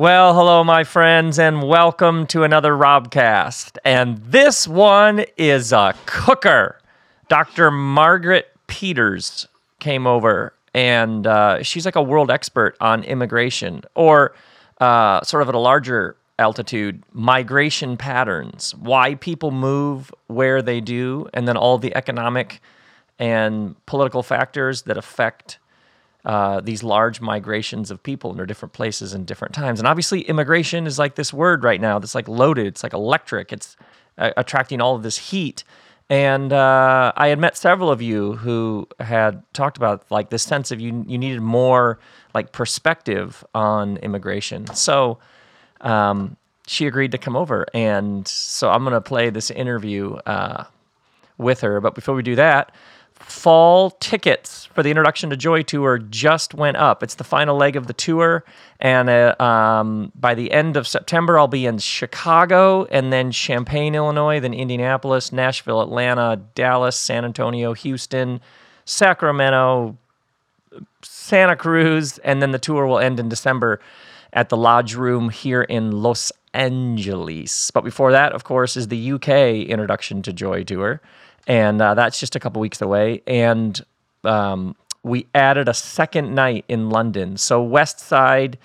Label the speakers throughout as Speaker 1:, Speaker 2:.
Speaker 1: Well, hello, my friends, and welcome to another Robcast. And this one is a cooker. Dr. Margaret Peters came over, and uh, she's like a world expert on immigration, or uh, sort of at a larger altitude, migration patterns, why people move where they do, and then all the economic and political factors that affect uh, these large migrations of people into different places and different times. And obviously, immigration is like this word right now that's like loaded. It's like electric. It's uh, attracting all of this heat. And uh, I had met several of you who had talked about like this sense of you you needed more like perspective on immigration. So um, she agreed to come over, and so I'm going to play this interview uh, with her. But before we do that, fall tickets for the Introduction to Joy tour just went up. It's the final leg of the tour, and uh, um, by the end of September, I'll be in Chicago, and then Champaign, Illinois, then Indianapolis, Nashville, Atlanta, Dallas, San Antonio, Houston, Sacramento, Santa Cruz, and then the tour will end in December at the Lodge Room here in Los Angeles. But before that, of course, is the UK Introduction to Joy tour and uh, that's just a couple weeks away. And um, we added a second night in London, so West Side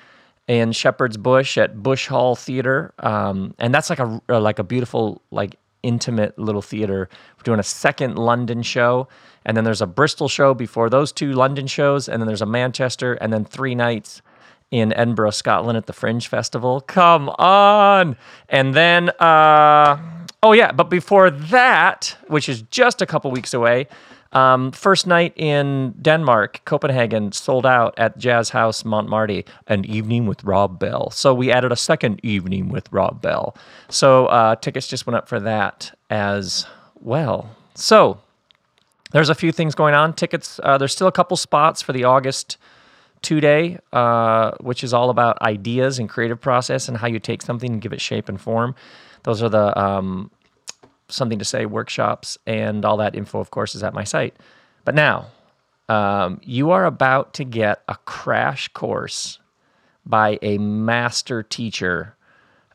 Speaker 1: in Shepherd's Bush at Bush Hall Theatre, um, and that's like a like a beautiful like intimate little theater. We're doing a second London show, and then there's a Bristol show before those two London shows, and then there's a Manchester, and then three nights in Edinburgh, Scotland at the Fringe Festival. Come on, and then. Uh, Oh yeah, but before that, which is just a couple weeks away, um, first night in Denmark, Copenhagen, sold out at Jazz House Montmartre, an evening with Rob Bell. So we added a second evening with Rob Bell. So uh, tickets just went up for that as well. So there's a few things going on. Tickets, uh, there's still a couple spots for the August two day, uh, which is all about ideas and creative process and how you take something and give it shape and form. Those are the um, something to say workshops, and all that info, of course, is at my site. But now, um, you are about to get a crash course by a master teacher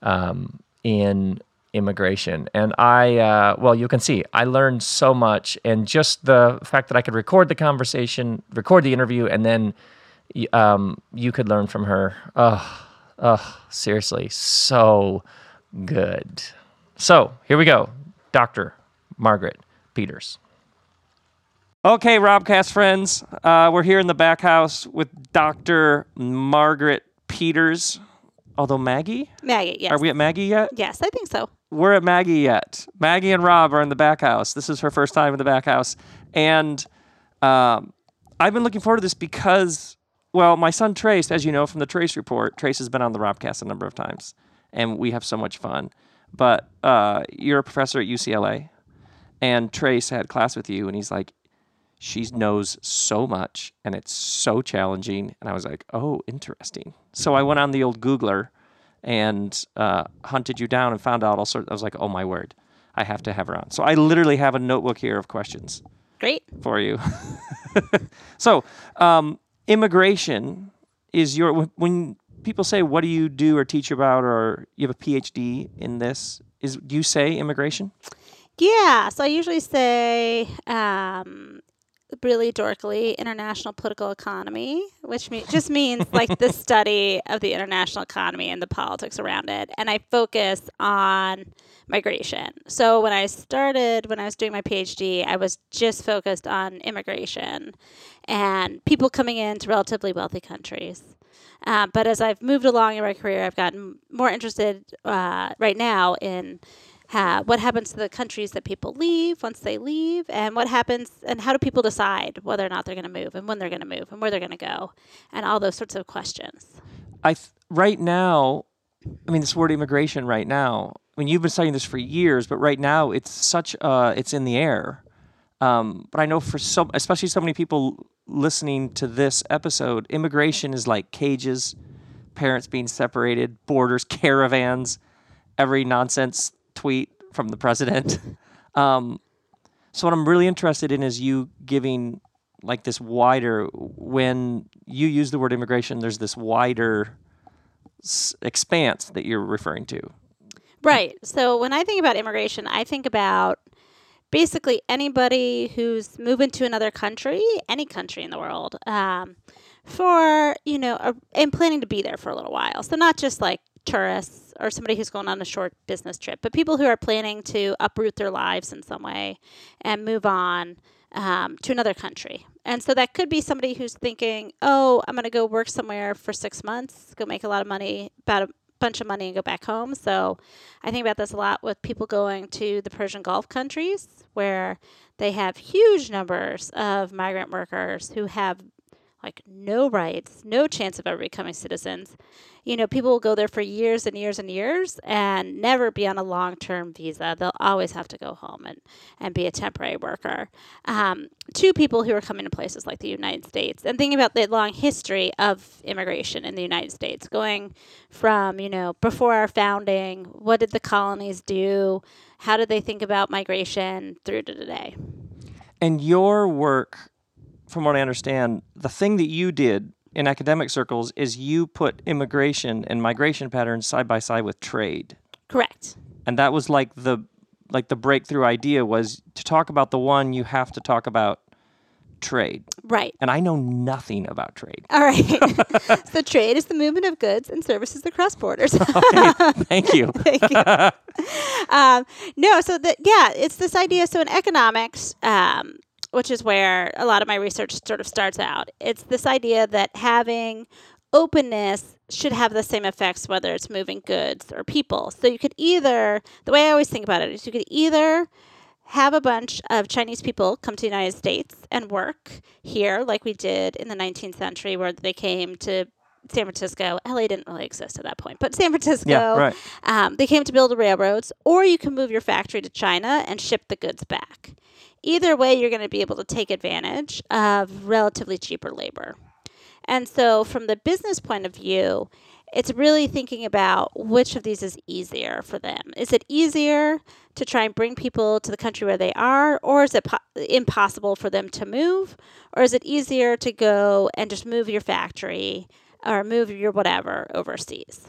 Speaker 1: um, in immigration. And I, uh, well, you can see, I learned so much. And just the fact that I could record the conversation, record the interview, and then um, you could learn from her. Oh, oh, seriously, so good. So here we go. Dr. Margaret Peters. Okay, Robcast friends, uh, we're here in the back house with Dr. Margaret Peters. Although Maggie?
Speaker 2: Maggie, yes.
Speaker 1: Are we at Maggie yet?
Speaker 2: Yes, I think so.
Speaker 1: We're at Maggie yet. Maggie and Rob are in the back house. This is her first time in the back house. And um, I've been looking forward to this because, well, my son Trace, as you know from the Trace report, Trace has been on the Robcast a number of times, and we have so much fun. But uh, you're a professor at UCLA, and Trace had class with you, and he's like, she knows so much, and it's so challenging. And I was like, oh, interesting. So I went on the old Googler and uh, hunted you down and found out all sorts. I was like, oh my word, I have to have her on. So I literally have a notebook here of questions.
Speaker 2: Great.
Speaker 1: For you. so, um, immigration is your when people say, "What do you do or teach about?" or you have a PhD in this, is do you say immigration?
Speaker 2: Yeah, so I usually say um, really dorkily international political economy, which me- just means like the study of the international economy and the politics around it. And I focus on migration. So when I started, when I was doing my PhD, I was just focused on immigration and people coming into relatively wealthy countries. Uh, but as I've moved along in my career, I've gotten more interested uh, right now in uh, what happens to the countries that people leave once they leave, and what happens, and how do people decide whether or not they're going to move, and when they're going to move, and where they're going to go, and all those sorts of questions.
Speaker 1: I th- right now, I mean, this word immigration right now. I mean, you've been studying this for years, but right now it's such uh, it's in the air. Um, but I know for so, especially so many people listening to this episode, immigration is like cages, parents being separated, borders, caravans, every nonsense tweet from the president. um, so what I'm really interested in is you giving like this wider when you use the word immigration there's this wider s- expanse that you're referring to.
Speaker 2: Right. So when I think about immigration, I think about basically anybody who's moving to another country, any country in the world, um, for, you know, a, and planning to be there for a little while. So not just like tourists or somebody who's going on a short business trip, but people who are planning to uproot their lives in some way and move on um, to another country. And so that could be somebody who's thinking, oh, I'm going to go work somewhere for six months, go make a lot of money, about bunch of money, and go back home. So I think about this a lot with people going to the Persian Gulf countries where they have huge numbers of migrant workers who have like no rights, no chance of ever becoming citizens. You know, people will go there for years and years and years and never be on a long term visa. They'll always have to go home and, and be a temporary worker. Um, to people who are coming to places like the United States and thinking about the long history of immigration in the United States, going from, you know, before our founding, what did the colonies do? How did they think about migration through to today?
Speaker 1: And your work, from what I understand, the thing that you did in academic circles is you put immigration and migration patterns side by side with trade.
Speaker 2: Correct.
Speaker 1: And that was like the like the breakthrough idea was to talk about the one you have to talk about trade.
Speaker 2: Right.
Speaker 1: And I know nothing about trade.
Speaker 2: All right. so trade is the movement of goods and services across borders.
Speaker 1: Thank you.
Speaker 2: Thank you. um, no, so that yeah, it's this idea. So in economics, um, which is where a lot of my research sort of starts out, it's this idea that having openness should have the same effects whether it's moving goods or people. So you could either, the way I always think about it is you could either have a bunch of Chinese people come to the United States and work here, like we did in the 19th century, where they came to San Francisco. LA didn't really exist at that point, but San Francisco.
Speaker 1: Yeah, right.
Speaker 2: Um, they came to build the railroads, or you can move your factory to China and ship the goods back. Either way, you're going to be able to take advantage of relatively cheaper labor. And so, from the business point of view, it's really thinking about which of these is easier for them. Is it easier to try and bring people to the country where they are, or is it po- impossible for them to move? Or is it easier to go and just move your factory or move your whatever overseas?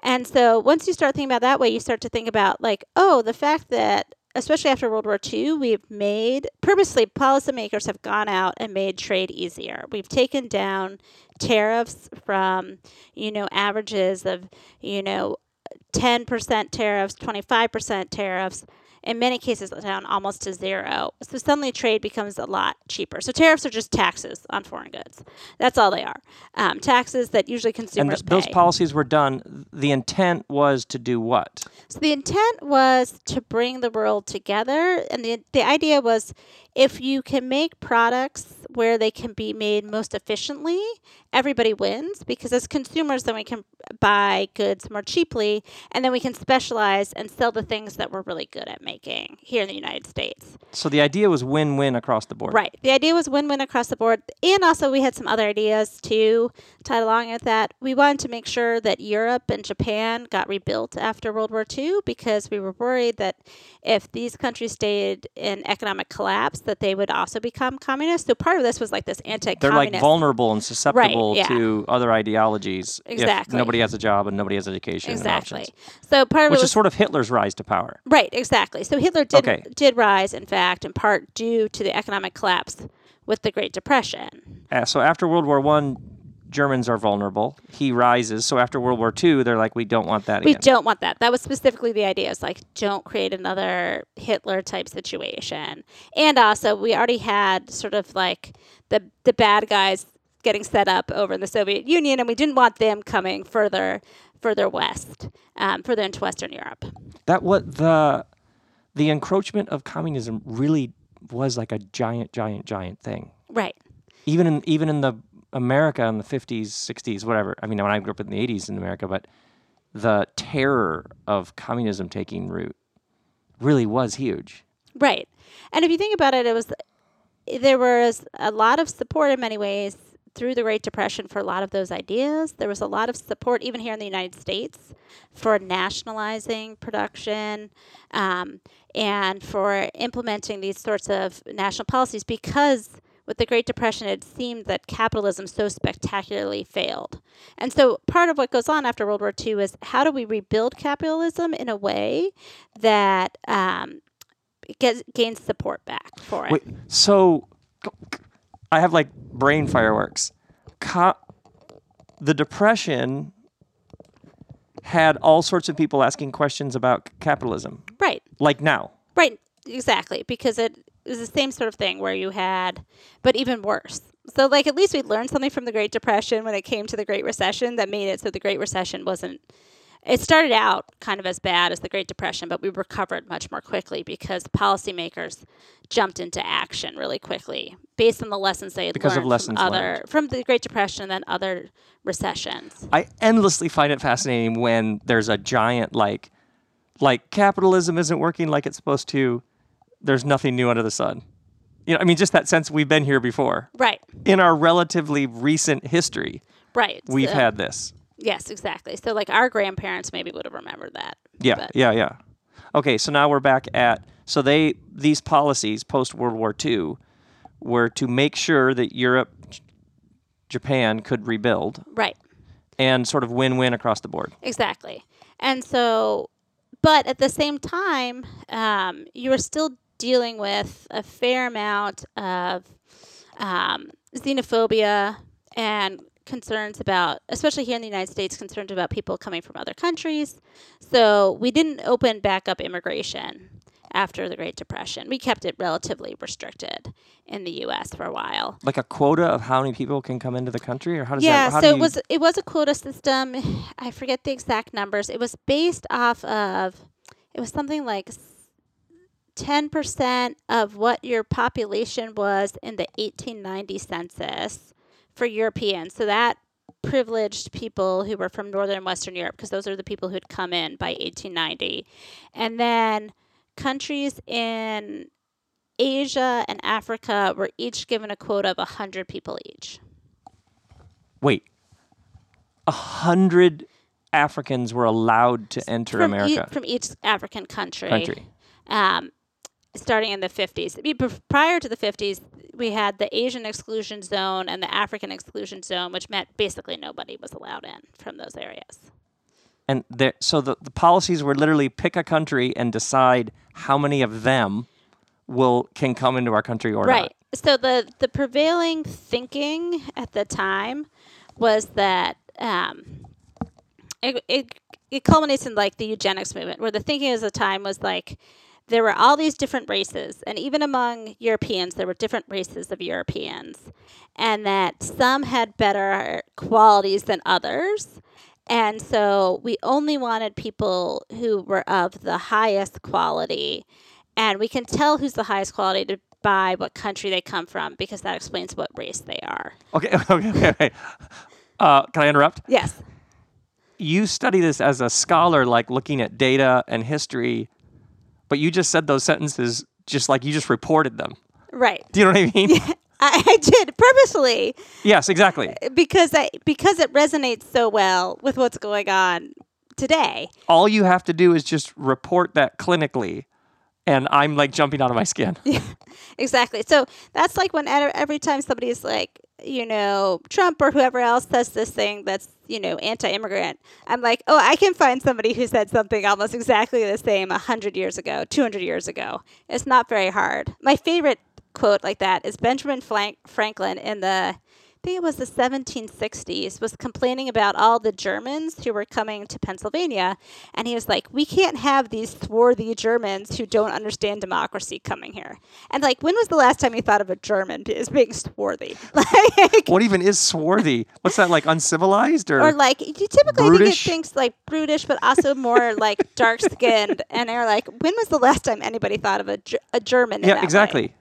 Speaker 2: And so once you start thinking about that way, you start to think about, like, oh, the fact that especially after World War II, we've made purposely policymakers have gone out and made trade easier. We've taken down tariffs from, you know, averages of, you know, 10% tariffs, 25% tariffs, in many cases down almost to zero. So suddenly trade becomes a lot cheaper. So tariffs are just taxes on foreign goods. That's all they are. Um, taxes that usually
Speaker 1: And
Speaker 2: consumers
Speaker 1: th- those
Speaker 2: pay.
Speaker 1: policies were done. The intent was to do what?
Speaker 2: So the intent was to bring the world together, and the the idea was if you can make products where they can be made most efficiently, everybody wins because as consumers, then we can buy goods more cheaply, and then we can specialize and sell the things that we're really good at making here in the United States.
Speaker 1: So the idea was win-win across the board.
Speaker 2: Right. The idea was win win across the board. And also, we had some other ideas too tied along with that. We wanted to make sure that Europe and Japan got rebuilt after World War II because we were worried that if these countries stayed in economic collapse, that they would also become communist. So part of this was like this anti
Speaker 1: They're like vulnerable and susceptible
Speaker 2: yeah.
Speaker 1: to other ideologies.
Speaker 2: Exactly.
Speaker 1: nobody has a job and nobody has education.
Speaker 2: Exactly. So part of
Speaker 1: Which
Speaker 2: it
Speaker 1: is
Speaker 2: was
Speaker 1: sort of Hitler's rise to power.
Speaker 2: right. Exactly. So Hitler did
Speaker 1: Okay.
Speaker 2: did rise, in fact, in part due to the economic collapse with the Great Depression.
Speaker 1: Uh, so after World War One, Germans are vulnerable. He rises. So after World War II, they're like, we don't want that
Speaker 2: We
Speaker 1: again.
Speaker 2: don't want that. That was specifically the idea. It's like don't create another Hitler type situation. And also, we already had sort of like the the bad guys getting set up over in the Soviet Union, and we didn't want them coming further further west, um, further into Western Europe.
Speaker 1: That what the the encroachment of communism really was like a giant, giant, giant thing.
Speaker 2: Right.
Speaker 1: Even in even in the America in the fifties, sixties, whatever. I mean, when I grew up in the eighties in America, but the terror of communism taking root really was huge.
Speaker 2: Right. And if you think about it, it was there was a lot of support in many ways through the Great Depression for a lot of those ideas. There was a lot of support even here in the United States for nationalizing production um, and for implementing these sorts of national policies because with the Great Depression, it seemed that capitalism so spectacularly failed. And so part of what goes on after World War II is how do we rebuild capitalism in a way that um, gets, gains support back for it?
Speaker 1: Wait, so I have like brain fireworks. Co- the Depression had all sorts of people asking questions about capitalism,
Speaker 2: Right.
Speaker 1: like now.
Speaker 2: Right, exactly, because it was the same sort of thing where you had, but even worse. So, like, at least we learned something from the Great Depression when it came to the Great Recession that made it so the Great Recession wasn't. It started out kind of as bad as the Great Depression, but we recovered much more quickly because policymakers jumped into action really quickly based on the lessons they had
Speaker 1: Because of
Speaker 2: learned
Speaker 1: lessons
Speaker 2: from other
Speaker 1: learned.
Speaker 2: from the Great Depression and then other recessions.
Speaker 1: I endlessly find it fascinating when there's a giant like like capitalism isn't working like it's supposed to. There's nothing new under the sun. You know, I mean just that sense we've been here before.
Speaker 2: Right,
Speaker 1: In our relatively recent history,
Speaker 2: right.
Speaker 1: we've had this.
Speaker 2: yes, exactly. So, like, our grandparents maybe would have remembered that.
Speaker 1: Yeah,
Speaker 2: but-
Speaker 1: yeah, yeah. Okay, so now we're back at so they these policies post World War II were to make sure that Europe, Japan could rebuild
Speaker 2: Right.
Speaker 1: and sort of win-win across the board.
Speaker 2: Exactly. And so, but at the same time, um, you are still dealing with a fair amount of um, xenophobia and concerns about, especially here in the United States, concerns about people coming from other countries. So we didn't open back up immigration after the Great Depression. We kept it relatively restricted in the U.S. for a while.
Speaker 1: Like a quota of how many people can come into the country, or how does
Speaker 2: Yeah,
Speaker 1: that? Yeah,
Speaker 2: so it was it was a quota system. I forget the exact numbers. It was based off of it was something like ten percent of what your population was in the eighteen ninety census for Europeans. So that privileged people who were from northern and western Europe because those are the people who had come in by eighteen ninety, and then countries in Asia and Africa were each given a quota of hundred people each.
Speaker 1: wait. A hundred Africans were allowed to enter
Speaker 2: from,
Speaker 1: America
Speaker 2: from each African country.
Speaker 1: country.
Speaker 2: Um, starting in the 50s. Prior to the 50s, we had the Asian exclusion zone and the African exclusion zone, which meant basically nobody was allowed in from those areas.
Speaker 1: And there, so the, the policies were literally pick a country and decide how many of them will can come into our country or
Speaker 2: right.
Speaker 1: not.
Speaker 2: So the the prevailing thinking at the time was that um, it, it it culminates in like the eugenics movement, where the thinking at the time was like there were all these different races, and even among Europeans, there were different races of Europeans, and that some had better qualities than others. And so we only wanted people who were of the highest quality. And we can tell who's the highest quality to, by what country they come from because that explains what race they are.
Speaker 1: Okay, okay, okay. okay. Uh, can I interrupt?
Speaker 2: Yes.
Speaker 1: You study this as a scholar, like looking at data and history, but you just said those sentences just like you just reported them.
Speaker 2: Right.
Speaker 1: Do you know what I mean?
Speaker 2: I, I did purposely
Speaker 1: Yes, exactly.
Speaker 2: Uh, because I because it resonates so well with what's going on today.
Speaker 1: All you have to do is just report that clinically, and I'm like jumping out of my skin.
Speaker 2: Yeah, Exactly. So that's like when every time somebody's like, you know, Trump or whoever else says this thing that's, you know, anti-immigrant, I'm like, oh, I can find somebody who said something almost exactly the same 100 years ago, 200 years ago. It's not very hard. My favorite quote like that is Benjamin Frank- Franklin in the think it was the 1760s, was complaining about all the Germans who were coming to Pennsylvania. And he was like, We can't have these swarthy Germans who don't understand democracy coming here. And like, when was the last time you thought of a German as being swarthy? Like,
Speaker 1: What even is swarthy? What's that like uncivilized or?
Speaker 2: or like, you typically
Speaker 1: Brutish?
Speaker 2: think of things like brutish, but also more like dark skinned. And they're like, When was the last time anybody thought of a, a German? in that
Speaker 1: yeah,
Speaker 2: way?"
Speaker 1: exactly,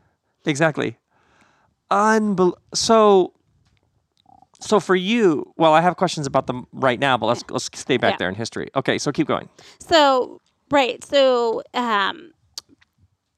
Speaker 1: exactly. Unbel- so, so for you, well, I have questions about them right now, but let's let's stay back
Speaker 2: Yeah.
Speaker 1: there in history. Okay, so keep going.
Speaker 2: So, right. So, um,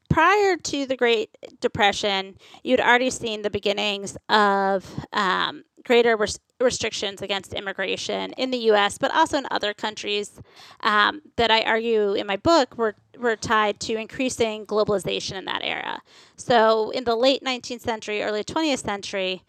Speaker 2: prior to the Great Depression, you'd already seen the beginnings of um, greater res- restrictions against immigration in the U.S., but also in other countries um, that I argue in my book were were tied to increasing globalization in that era. So in the late 19th century, early 20th century,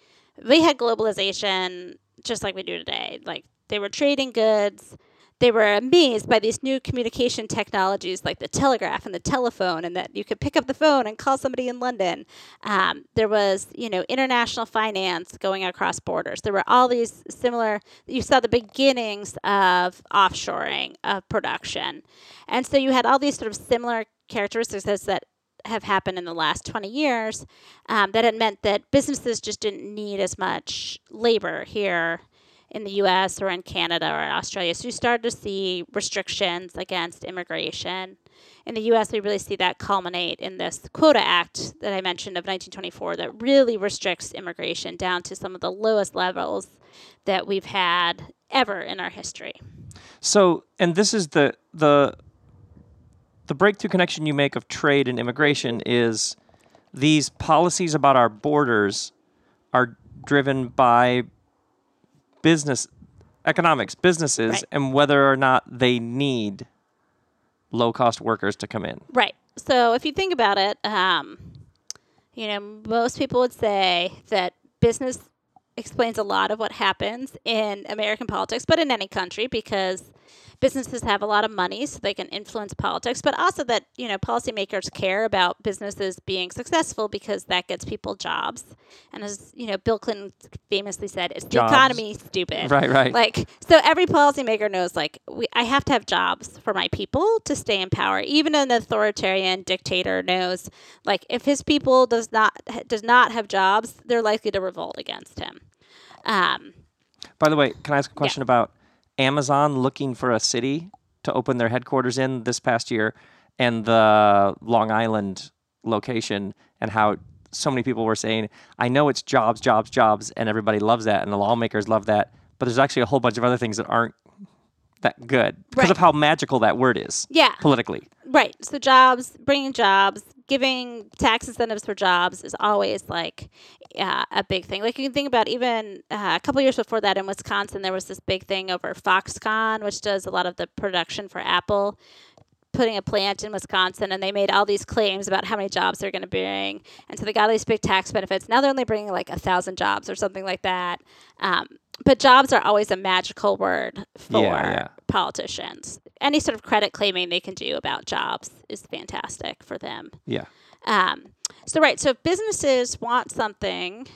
Speaker 2: we had globalization just like we do today. Like they were trading goods they were amazed by these new communication technologies like the telegraph and the telephone, and that you could pick up the phone and call somebody in London. Um, there was, you know, international finance going across borders. There were all these similar. You saw the beginnings of offshoring of production, and so you had all these sort of similar characteristics that have happened in the last 20 years um, that it meant that businesses just didn't need as much labor here in the US or in Canada or in Australia. So you started to see restrictions against immigration. In the US, we really see that culminate in this Quota Act that I mentioned of 1924 that really restricts immigration down to some of the lowest levels that we've had ever in our history.
Speaker 1: So, and this is the the the breakthrough connection you make of trade and immigration is these policies about our borders are driven by business economics, businesses,
Speaker 2: Right.
Speaker 1: and whether or not they need low cost workers to come in.
Speaker 2: Right. So if you think about it, um, you know, most people would say that business explains a lot of what happens in American politics, but in any country because businesses have a lot of money so they can influence politics, but also that, you know, policymakers care about businesses being successful because that gets people jobs. And as, you know, Bill Clinton famously said, it's the
Speaker 1: Jobs.
Speaker 2: economy, stupid.
Speaker 1: Right, right.
Speaker 2: Like, so every policymaker knows, like, we, I have to have jobs for my people to stay in power. Even an authoritarian dictator knows, like, if his people does not does not have jobs, they're likely to revolt against him. Um,
Speaker 1: By the way, can I ask a question about Amazon looking for a city to open their headquarters in this past year and the Long Island location and how so many people were saying, I know it's jobs, jobs, jobs, and everybody loves that and the lawmakers love that, but there's actually a whole bunch of other things that aren't that good because
Speaker 2: Right.
Speaker 1: of how magical that word is
Speaker 2: yeah,
Speaker 1: politically.
Speaker 2: right. So jobs, bringing jobs, giving tax incentives for jobs is always like uh, a big thing. Like you can think about even uh, a couple years before that in Wisconsin, there was this big thing over Foxconn, which does a lot of the production for Apple. Putting a plant in Wisconsin, and they made all these claims about how many jobs they're going to bring, and so they got all these big tax benefits. Now they're only bringing like a thousand jobs or something like that. Um, but jobs are always a magical word for
Speaker 1: Yeah, yeah.
Speaker 2: politicians. Any sort of credit claiming they can do about jobs is fantastic for them.
Speaker 1: Yeah.
Speaker 2: Um, so, right, so if businesses want something,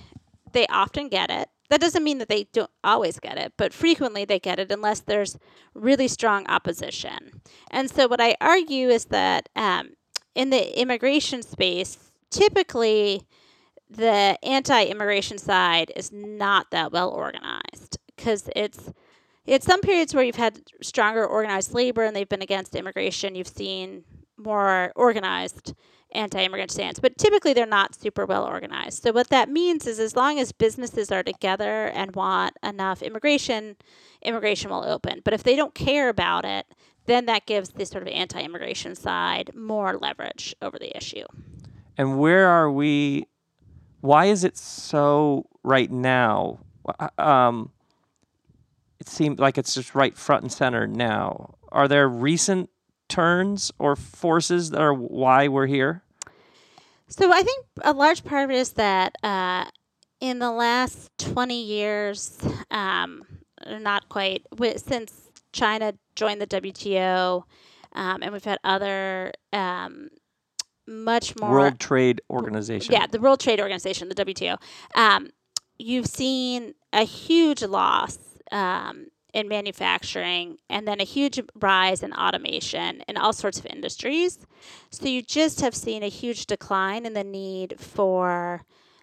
Speaker 2: they often get it. That doesn't mean that they don't always get it, but frequently they get it unless there's really strong opposition. And so, what I argue is that um, in the immigration space, typically the anti immigration side is not that well organized because it's it's some periods where you've had stronger organized labor and they've been against immigration. You've seen more organized anti-immigrant stance, but typically they're not super well organized. So what that means is as long as businesses are together and want enough immigration, immigration will open. But if they don't care about it, then that gives the sort of anti-immigration side more leverage over the issue.
Speaker 1: And where are we? Why is it so right now? Uh, Um, it seems like it's just right front and center now. Are there recent turns or forces that are why we're here?
Speaker 2: So I think a large part of it is that uh, in the last 20 years, um, not quite, since China joined the WTO, um, and we've had other um, much more.
Speaker 1: World Trade Organization.
Speaker 2: Yeah, the World Trade Organization, the WTO. Um, you've seen a huge loss um, in manufacturing and then a huge rise in automation in all sorts of industries. So you just have seen a huge decline in the need for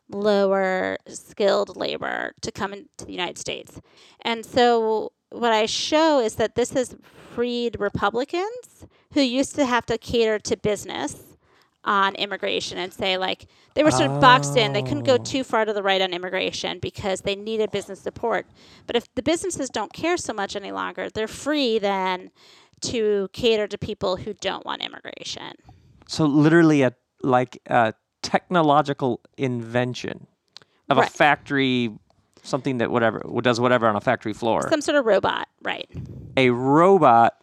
Speaker 2: lower skilled labor to come into the United States. And so what I show is that this has freed Republicans who used to have to cater to business on immigration and say like they were sort of boxed in they couldn't go
Speaker 1: Oh.
Speaker 2: too far to the right on immigration because they needed business support but if the businesses don't care so much any longer they're free then to cater to people who don't want immigration
Speaker 1: So literally a like a technological invention of a factory something that whatever does whatever on a factory floor.
Speaker 2: Some sort of robot, right?
Speaker 1: a robot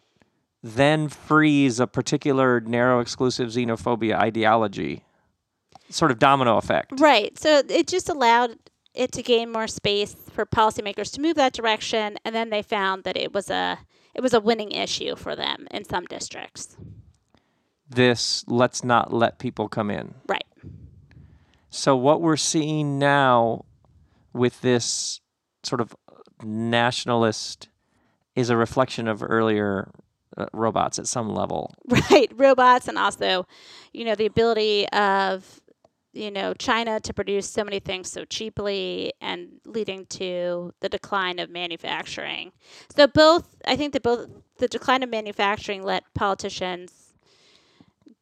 Speaker 1: then frees a particular narrow exclusive xenophobia ideology. Sort of domino effect.
Speaker 2: Right. So it just allowed it to gain more space for policymakers to move that direction, and then they found that it was a it was a winning issue for them in some districts.
Speaker 1: This let's not let people come in.
Speaker 2: Right.
Speaker 1: So what we're seeing now with this sort of nationalist is a reflection of earlier uh, robots at some level.
Speaker 2: Right. Robots and also, you know, the ability of you know China to produce so many things so cheaply and leading to the decline of manufacturing. So both I think that both the decline of manufacturing let politicians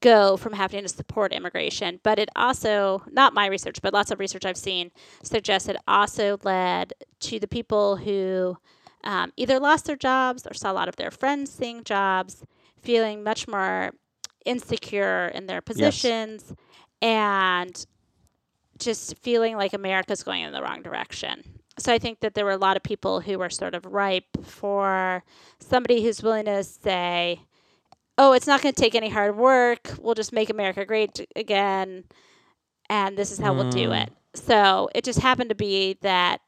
Speaker 2: go from having to support immigration, but it also not my research, but lots of research I've seen suggests it also led to the people who um, either lost their jobs or saw a lot of their friends seeing jobs, feeling much more insecure in their positions and just feeling like America's going in the wrong direction. So I think that there were a lot of people who were sort of ripe for somebody who's willing to say, "Oh, it's not going to take any hard work. We'll just make America great again, and this is how we'll do
Speaker 1: Mm.
Speaker 2: it." So it just happened to be that,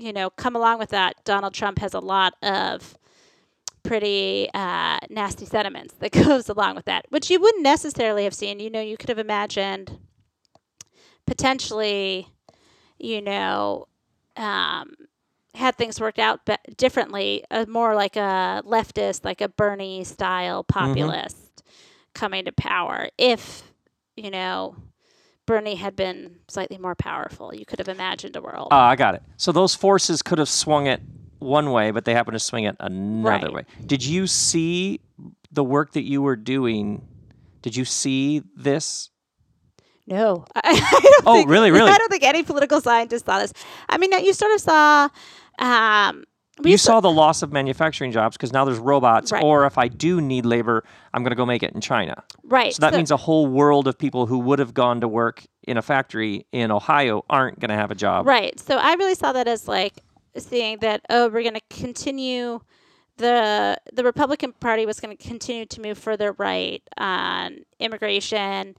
Speaker 2: you know, come along with that, Donald Trump has a lot of pretty uh, nasty sentiments that goes along with that, which you wouldn't necessarily have seen. You know, you could have imagined potentially, you know, um, had things worked out be- differently, uh, more like a leftist, like a Bernie style populist coming to power. If, you know, Bernie had been slightly more powerful, you could have imagined a world.
Speaker 1: Oh, I got it. So those forces could have swung it one way, but they happened to swing it another
Speaker 2: Right.
Speaker 1: way. Did you see the work that you were doing? Did you see this?
Speaker 2: No, I, I don't
Speaker 1: Oh,
Speaker 2: think,
Speaker 1: really, really?
Speaker 2: I don't think any political scientist saw this. I mean, you sort of saw. Um, we
Speaker 1: you
Speaker 2: saw,
Speaker 1: the loss of manufacturing jobs because now there's robots,
Speaker 2: Right.
Speaker 1: or if I do need labor, I'm going to go make it in China.
Speaker 2: right.
Speaker 1: So that means a whole world of people who would have gone to work in a factory in Ohio aren't going to have a job.
Speaker 2: right. So I really saw that as like seeing that oh, we're going to continue. The the Republican Party was going to continue to move further right on immigration,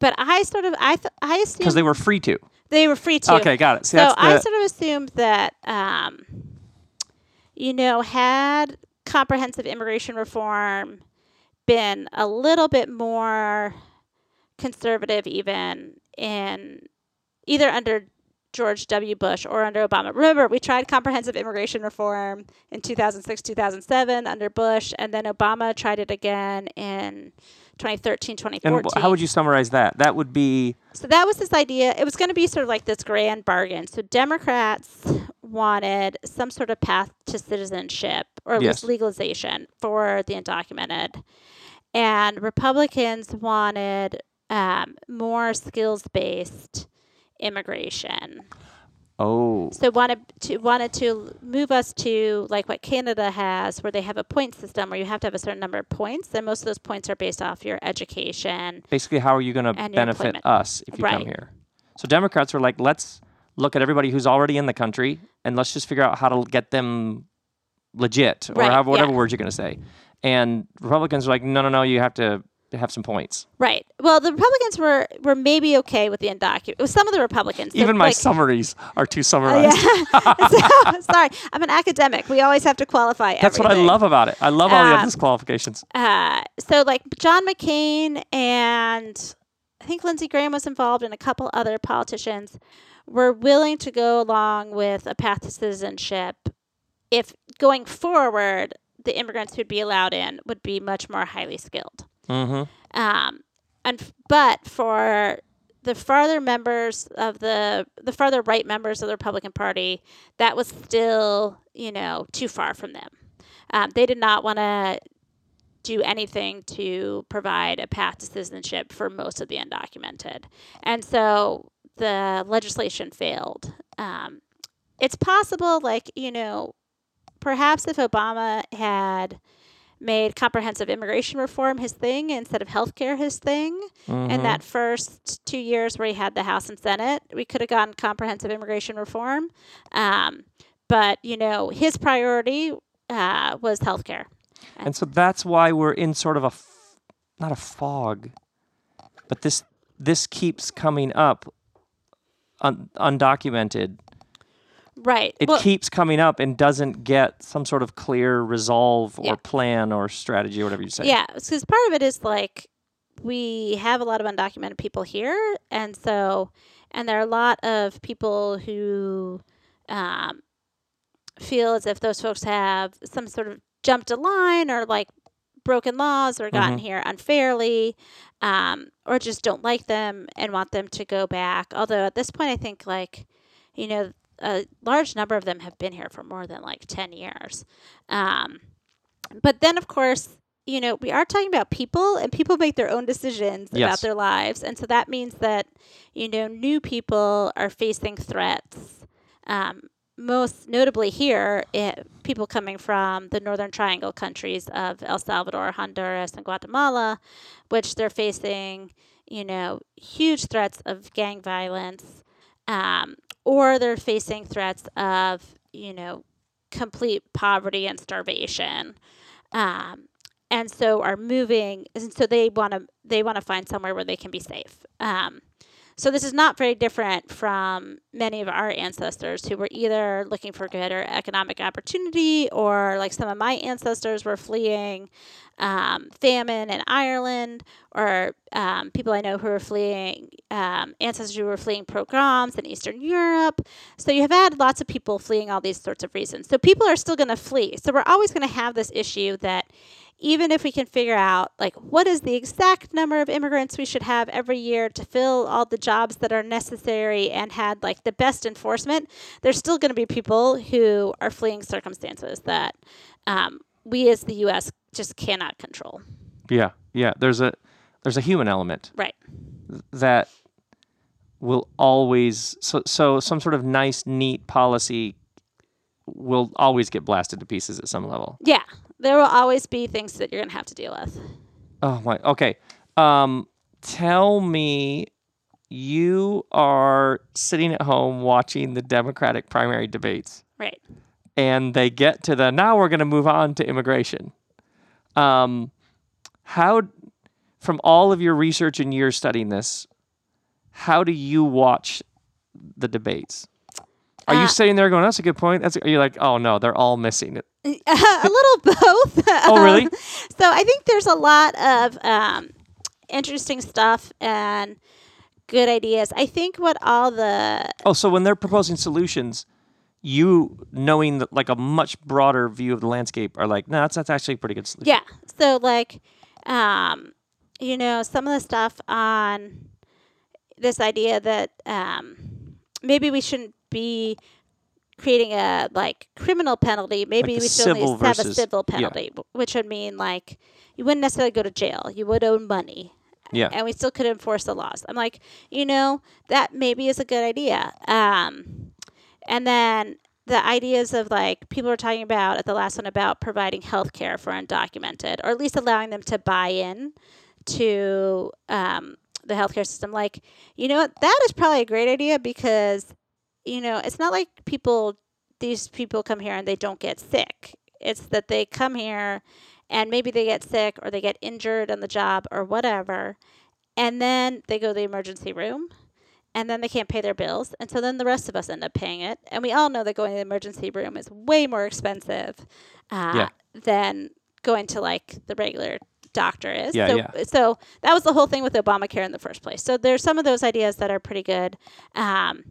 Speaker 2: but I sort of I th- I assumed
Speaker 1: Because they were free to.
Speaker 2: they were free to.
Speaker 1: Okay, got it. See,
Speaker 2: so I
Speaker 1: the-
Speaker 2: sort of assumed that, um, you know, had comprehensive immigration reform been a little bit more conservative, even in either under George W. Bush or under Obama. Remember, we tried comprehensive immigration reform in 2006, 2007 under Bush, and then Obama tried it again in 2013, 2014.
Speaker 1: and how would you summarize that? That would be
Speaker 2: So that was this idea. It was going to be sort of like this grand bargain. So Democrats wanted some sort of path to citizenship or at
Speaker 1: Yes.
Speaker 2: least legalization for the undocumented. And Republicans wanted um, more skills based immigration.
Speaker 1: oh
Speaker 2: So wanted to wanted to move us to like what Canada has, where they have a point system where you have to have a certain number of points, and most of those points are based off your education.
Speaker 1: basically how are you going to benefit
Speaker 2: employment.
Speaker 1: us if you come here? So Democrats are like, let's look at everybody who's already in the country and let's just figure out how to get them legit or
Speaker 2: Right,
Speaker 1: however, whatever
Speaker 2: yeah.
Speaker 1: words you're going to say. And Republicans are like, no, no, no, you have to have some points.
Speaker 2: Right. Well, the Republicans were were maybe okay with the undocumented. Some of the Republicans.
Speaker 1: Even my
Speaker 2: like,
Speaker 1: summaries are too
Speaker 2: Oh,
Speaker 1: summarized.
Speaker 2: yeah. So- sorry, I'm an academic. We always have to qualify.
Speaker 1: That's what I love about it. I love all the
Speaker 2: Um,
Speaker 1: other qualifications.
Speaker 2: Uh, so like John McCain and I think Lindsey Graham was involved and a couple other politicians were willing to go along with a path to citizenship if going forward the immigrants who'd be allowed in would be much more highly skilled.
Speaker 1: hmm
Speaker 2: Um, and f- but for the farther members of the the farther right members of the Republican Party, that was still you know too far from them. Um, they did not want to do anything to provide a path to citizenship for most of the undocumented, and so the legislation failed. Um, it's possible, like you know, perhaps if Obama had made comprehensive immigration reform his thing instead of healthcare his thing.
Speaker 1: Mhm.
Speaker 2: In that first two years where he had the House and Senate, we could have gotten comprehensive immigration reform. Um, but, you know, his priority uh, was healthcare.
Speaker 1: And so that's why we're in sort of a f- not a fog, but this this keeps coming up un- undocumented.
Speaker 2: Right.
Speaker 1: It
Speaker 2: well,
Speaker 1: keeps coming up and doesn't get some sort of clear resolve or
Speaker 2: Yeah.
Speaker 1: plan or strategy or whatever you say.
Speaker 2: Yeah, because part of it is like we have a lot of undocumented people here, and so and there are a lot of people who um, feel as if those folks have some sort of jumped a line or like broken laws or gotten
Speaker 1: Mhm.
Speaker 2: here unfairly, um, or just don't like them and want them to go back. Although at this point, I think like you know a large number of them have been here for more than like ten years. Um, but then, of course, you know, we are talking about people and people make their own decisions about their lives. And so that means that, you know, new people are facing threats. Um, most notably here, it, people coming from the Northern Triangle countries of El Salvador, Honduras, and Guatemala, which they're facing, you know, huge threats of gang violence, um, or they're facing threats of, you know, complete poverty and starvation. Um, and so are moving and so they want to they want to find somewhere where they can be safe um, so this is not very different from many of our ancestors who were either looking for greater economic opportunity or like some of my ancestors were fleeing um, famine in Ireland or um, people I know who were fleeing um, ancestors who were fleeing pogroms in Eastern Europe. So you have had lots of people fleeing all these sorts of reasons. So people are still going to flee. So we're always going to have this issue that even if we can figure out like what is the exact number of immigrants we should have every year to fill all the jobs that are necessary and had like the best enforcement there's still going to be people who are fleeing circumstances that um, we as the us just cannot control
Speaker 1: Yeah. Yeah. There's a there's a human element
Speaker 2: right
Speaker 1: that will always so so some sort of nice neat policy will always get blasted to pieces at some level.
Speaker 2: yeah there will always be things that you're going to have to deal with
Speaker 1: Oh my. Okay. Um, tell me, you are sitting at home watching the Democratic primary debates,
Speaker 2: right
Speaker 1: and they get to the now we're going to move on to immigration. Um, how, from all of your research and years studying this, how do you watch the debates? Are
Speaker 2: Uh,
Speaker 1: you sitting there going, "That's a good point"? That's are you like, "Oh no, they're all missing it."
Speaker 2: a little both.
Speaker 1: Oh, really?
Speaker 2: Um, so I think there's a lot of um, interesting stuff and good ideas. I think what all the
Speaker 1: Oh, so when they're proposing solutions, you knowing that like a much broader view of the landscape are like, no, that's that's actually a pretty good solution.
Speaker 2: yeah, so like, um, you know, some of the stuff on this idea that um, maybe we shouldn't be creating a like criminal penalty. Maybe
Speaker 1: the
Speaker 2: we should only
Speaker 1: civil
Speaker 2: have a civil penalty, w- which would mean like you wouldn't necessarily go to jail. You would owe money.
Speaker 1: Yeah.
Speaker 2: and we still could enforce the laws. I'm like, you know, that maybe is a good idea. Um, and then the ideas of like people were talking about at the last one about providing health care for undocumented, or at least allowing them to buy in to um, the healthcare system. Like, you know what? That is probably a great idea because, you know, it's not like people, these people come here and they don't get sick. It's that they come here and maybe they get sick or they get injured on the job or whatever. And then they go to the emergency room and then they can't pay their bills. And so then the rest of us end up paying it. And we all know that going to the emergency room is way more expensive uh,
Speaker 1: Yeah.
Speaker 2: than going to like the regular doctor is.
Speaker 1: Yeah,
Speaker 2: so,
Speaker 1: yeah.
Speaker 2: so that was the whole thing with Obamacare in the first place. So there's some of those ideas that are pretty good. Um,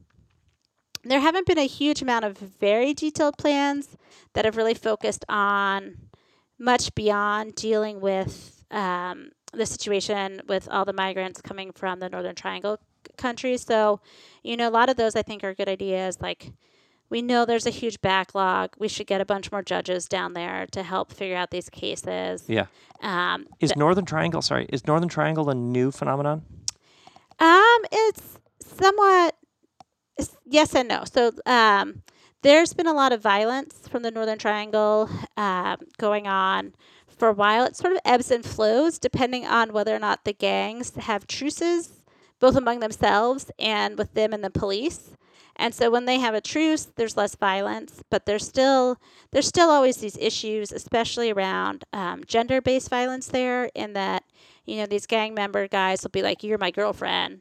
Speaker 2: there haven't been a huge amount of very detailed plans that have really focused on much beyond dealing with um, the situation with all the migrants coming from the Northern Triangle countries. So, you know, a lot of those I think are good ideas. Like, we know there's a huge backlog. We should get a bunch more judges down there to help figure out these cases.
Speaker 1: Yeah.
Speaker 2: Um,
Speaker 1: Is Northern Triangle sorry? Is Northern Triangle a new phenomenon?
Speaker 2: Um, it's somewhat yes and no. So, um, there's been a lot of violence from the Northern Triangle um, going on for a while. It sort of ebbs and flows depending on whether or not the gangs have truces, both among themselves and with them and the police. And so when they have a truce, there's less violence, but there's still there's still always these issues, especially around um, gender-based violence. There, in that you know these gang member guys will be like, "You're my girlfriend,"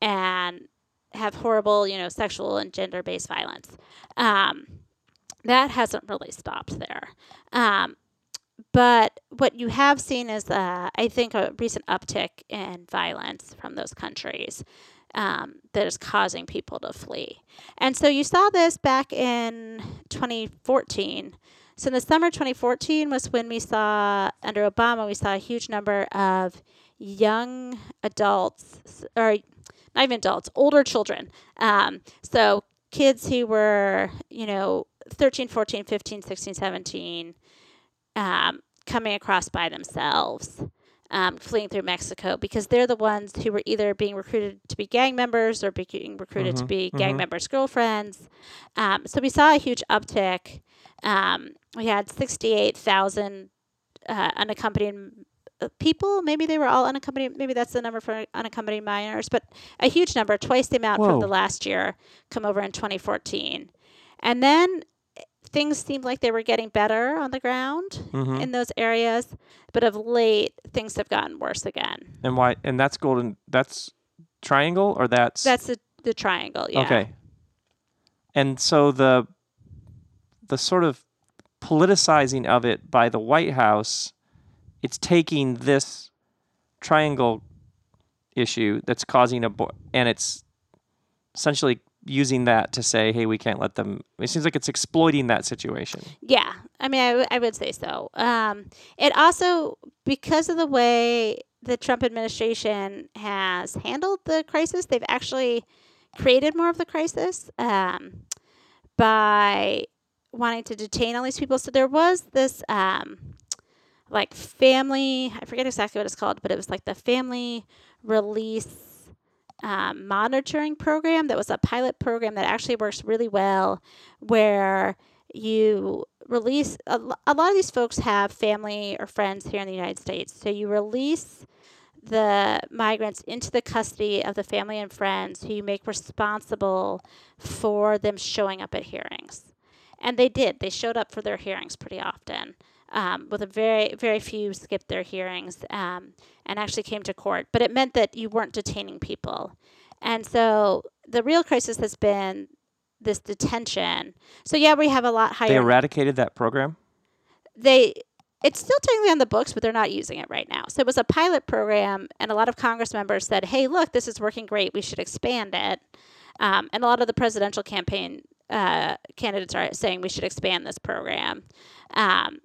Speaker 2: and have horrible, you know, sexual and gender-based violence. Um, that hasn't really stopped there. Um, but what you have seen is, uh, I think, a recent uptick in violence from those countries um, that is causing people to flee. And so you saw this back in 2014. So in the summer 2014 was when we saw, under Obama, we saw a huge number of young adults, or not even adults, older children. Um, so kids who were, you know, 13, 14, 15, 16, 17, um, coming across by themselves um, fleeing through Mexico because they're the ones who were either being recruited to be gang members or being recruited mm-hmm, to be gang mm-hmm. members' girlfriends. Um, so we saw a huge uptick. Um, we had 68,000 uh, unaccompanied people. Maybe they were all unaccompanied. Maybe that's the number for unaccompanied minors, but a huge number, twice the amount Whoa. from the last year, come over in 2014. And then things seemed like they were getting better on the ground mm-hmm. in those areas, but of late things have gotten worse again.
Speaker 3: And why? And that's golden. That's triangle, or that's
Speaker 2: that's the, the triangle. Yeah.
Speaker 3: Okay. And so the the sort of politicizing of it by the White House, it's taking this triangle issue that's causing a bo- and it's essentially using that to say, hey, we can't let them. It seems like it's exploiting that situation.
Speaker 2: Yeah. I mean, I, w- I would say so. Um, it also, because of the way the Trump administration has handled the crisis, they've actually created more of the crisis um, by wanting to detain all these people. So there was this. Um, like family, I forget exactly what it's called, but it was like the family release um, monitoring program that was a pilot program that actually works really well where you release a, a lot of these folks have family or friends here in the United States. So you release the migrants into the custody of the family and friends who you make responsible for them showing up at hearings. And they did. They showed up for their hearings pretty often um, with a very very few skipped their hearings um, and actually came to court. But it meant that you weren't detaining people, and so the real crisis has been this detention. So yeah, we have a lot higher.
Speaker 3: They eradicated that program.
Speaker 2: They. It's still technically on the books, but they're not using it right now. So it was a pilot program, and a lot of Congress members said, "Hey, look, this is working great. We should expand it." Um, and a lot of the presidential campaign uh, candidates are saying we should expand this program. Um,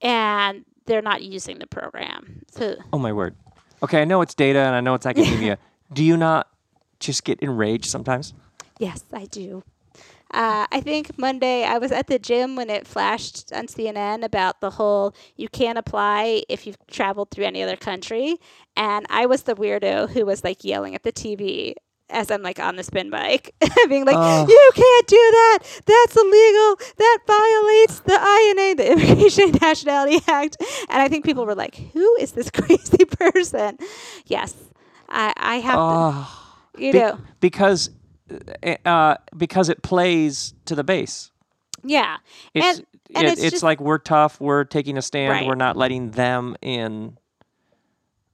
Speaker 2: and they're not using the program. So
Speaker 3: Oh my word. Okay, I know it's data and I know it's academia. do you not just get enraged sometimes?
Speaker 2: Yes, I do. Uh, I think Monday I was at the gym when it flashed on CNN about the whole you can't apply if you've traveled through any other country. And I was the weirdo who was like yelling at the TV as I'm like on the spin bike, being like, uh, "You can't do that. That's illegal. That violates the INA, the Immigration and Nationality Act." And I think people were like, "Who is this crazy person?" Yes, I, I have, uh, to, you be- know,
Speaker 3: because eh, uh, because it plays to the base.
Speaker 2: Yeah,
Speaker 3: it's and, and it, it's, it's like we're tough. We're taking a stand. Right. We're not letting them in.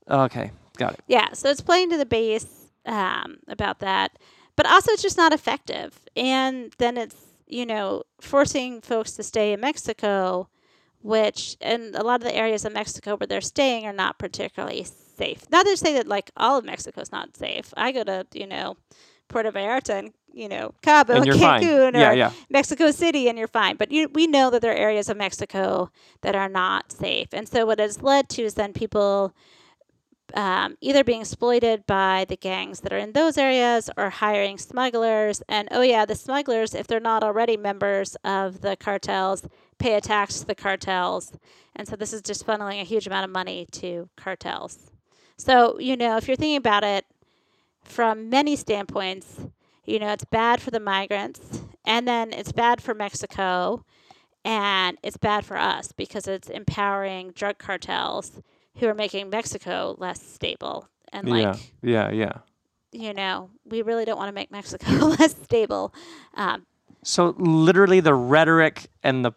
Speaker 3: Okay, got it.
Speaker 2: Yeah, so it's playing to the base um, about that. But also, it's just not effective. And then it's, you know, forcing folks to stay in Mexico, which, and a lot of the areas of Mexico where they're staying are not particularly safe. Not to say that, like, all of Mexico is not safe. I go to, you know, Puerto Vallarta and you know Cabo, and Cancun, or
Speaker 3: yeah, yeah.
Speaker 2: Mexico City, and you're fine. But you, we know that there are areas of Mexico that are not safe, and so what has led to is then people um, either being exploited by the gangs that are in those areas or hiring smugglers. And oh, yeah, the smugglers, if they're not already members of the cartels, pay a tax to the cartels. And so this is just funneling a huge amount of money to cartels. So, you know, if you're thinking about it from many standpoints, you know, it's bad for the migrants and then it's bad for Mexico, and it's bad for us because it's empowering drug cartels who are making Mexico less stable. And like,
Speaker 1: yeah, yeah, yeah.
Speaker 2: you know, we really don't want to make Mexico less stable. Um,
Speaker 1: So literally, the rhetoric and the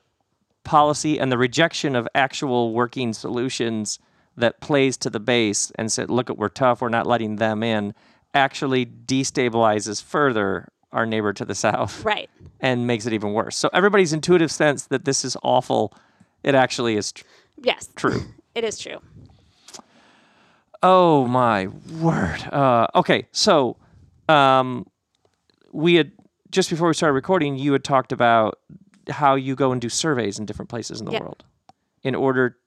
Speaker 1: policy and the rejection of actual working solutions that plays to the base and said, "Look, at we're tough. We're not letting them in," actually destabilizes further our neighbor to the south
Speaker 2: right.
Speaker 1: and makes it even worse. So everybody's intuitive sense that this is awful, it actually is tr-
Speaker 2: Yes.
Speaker 1: true.
Speaker 2: It is true.
Speaker 1: Oh my word. Uh, okay, so um, we had just before we started recording, you had talked about how you go and do surveys in different places in the
Speaker 2: Yeah.
Speaker 1: world in order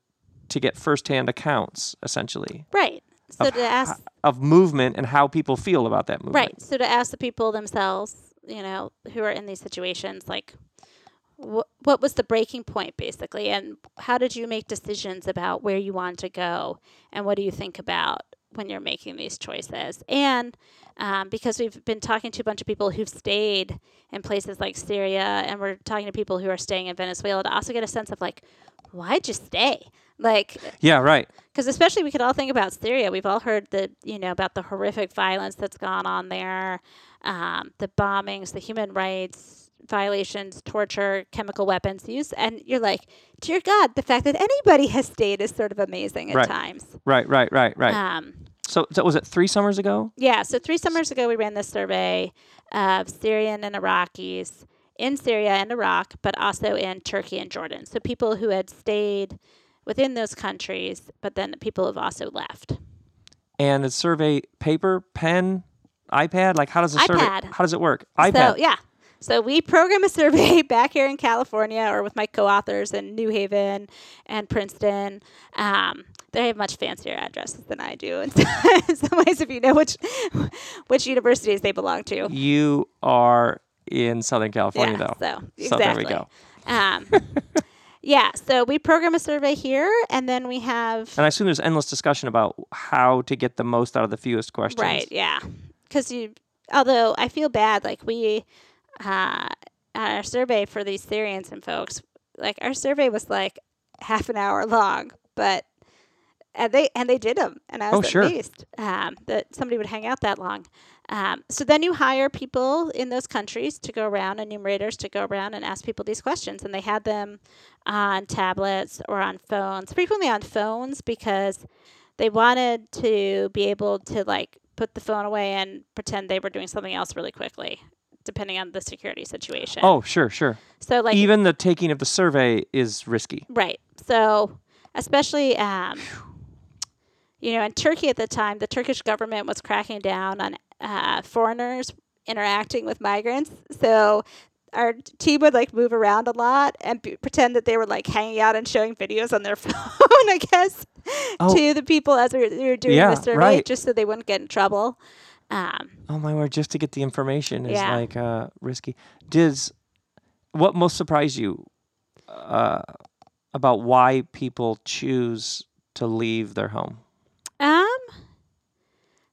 Speaker 1: to get firsthand accounts, essentially,
Speaker 2: Right. So
Speaker 1: of,
Speaker 2: to ask,
Speaker 1: of movement and how people feel about that movement.
Speaker 2: right. So to ask the people themselves, you know, who are in these situations, like, wh- what was the breaking point, basically, and how did you make decisions about where you want to go, and what do you think about when you're making these choices? And um, because we've been talking to a bunch of people who've stayed in places like Syria, and we're talking to people who are staying in Venezuela to also get a sense of like, why'd you stay? Like,
Speaker 1: Yeah, right.
Speaker 2: because especially we could all think about Syria. We've all heard the you know about the horrific violence that's gone on there, um, the bombings, the human rights violations, torture, chemical weapons use, and you're like, dear God, the fact that anybody has stayed is sort of amazing at
Speaker 1: Right.
Speaker 2: times.
Speaker 1: Right, right, right, right.
Speaker 2: Um,
Speaker 1: so, so was it three summers ago?
Speaker 2: yeah, so three summers ago we ran this survey of Syrian and Iraqis in Syria and Iraq, but also in Turkey and Jordan. So people who had stayed within those countries, but then people have also left.
Speaker 1: And the survey paper, pen, iPad. Like, how does the survey?
Speaker 2: iPad.
Speaker 1: How does it work? iPad.
Speaker 2: So yeah. So we program a survey back here in California, or with my co-authors in New Haven and Princeton. Um, they have much fancier addresses than I do. In some ways, if you know which which universities they belong to.
Speaker 1: You are in Southern California,
Speaker 2: yeah.
Speaker 1: though.
Speaker 2: So
Speaker 1: So
Speaker 2: exactly.
Speaker 1: there we go.
Speaker 2: Um, yeah. So we program a survey here, and then we have
Speaker 1: And I assume there's endless discussion about how to get the most out of the fewest questions.
Speaker 2: Right. Yeah. Because you, although I feel bad, like we, uh, on our survey for these Syrians and folks, like our survey was like half an hour long, but and they and they did them, and I was
Speaker 1: Oh, sure.
Speaker 2: amazed um, that somebody would hang out that long. Um, so then you hire people in those countries to go around, enumerators to go around and ask people these questions, and they had them on tablets or on phones, frequently on phones because they wanted to be able to like put the phone away and pretend they were doing something else really quickly, depending on the security situation.
Speaker 1: Oh, sure, sure.
Speaker 2: so like
Speaker 1: Even the taking of the survey is risky.
Speaker 2: Right. So, especially, um, you know, in Turkey at the time, the Turkish government was cracking down on uh, foreigners interacting with migrants. So, our team would like move around a lot and b- pretend that they were like hanging out and showing videos on their phone, I guess,
Speaker 1: Oh.
Speaker 2: to the people as we were, we were doing
Speaker 1: Yeah,
Speaker 2: the survey,
Speaker 1: right.
Speaker 2: just so they wouldn't get in trouble. Um,
Speaker 1: Oh my word! Just to get the information is
Speaker 2: Yeah.
Speaker 1: like uh, risky. Does what most surprised you uh, about why people choose to leave their home?
Speaker 2: Um,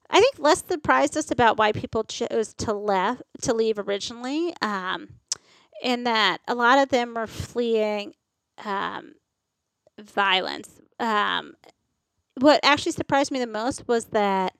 Speaker 2: I think less surprised us about why people chose to left to leave originally. Um, in that a lot of them were fleeing um, violence. Um, what actually surprised me the most was that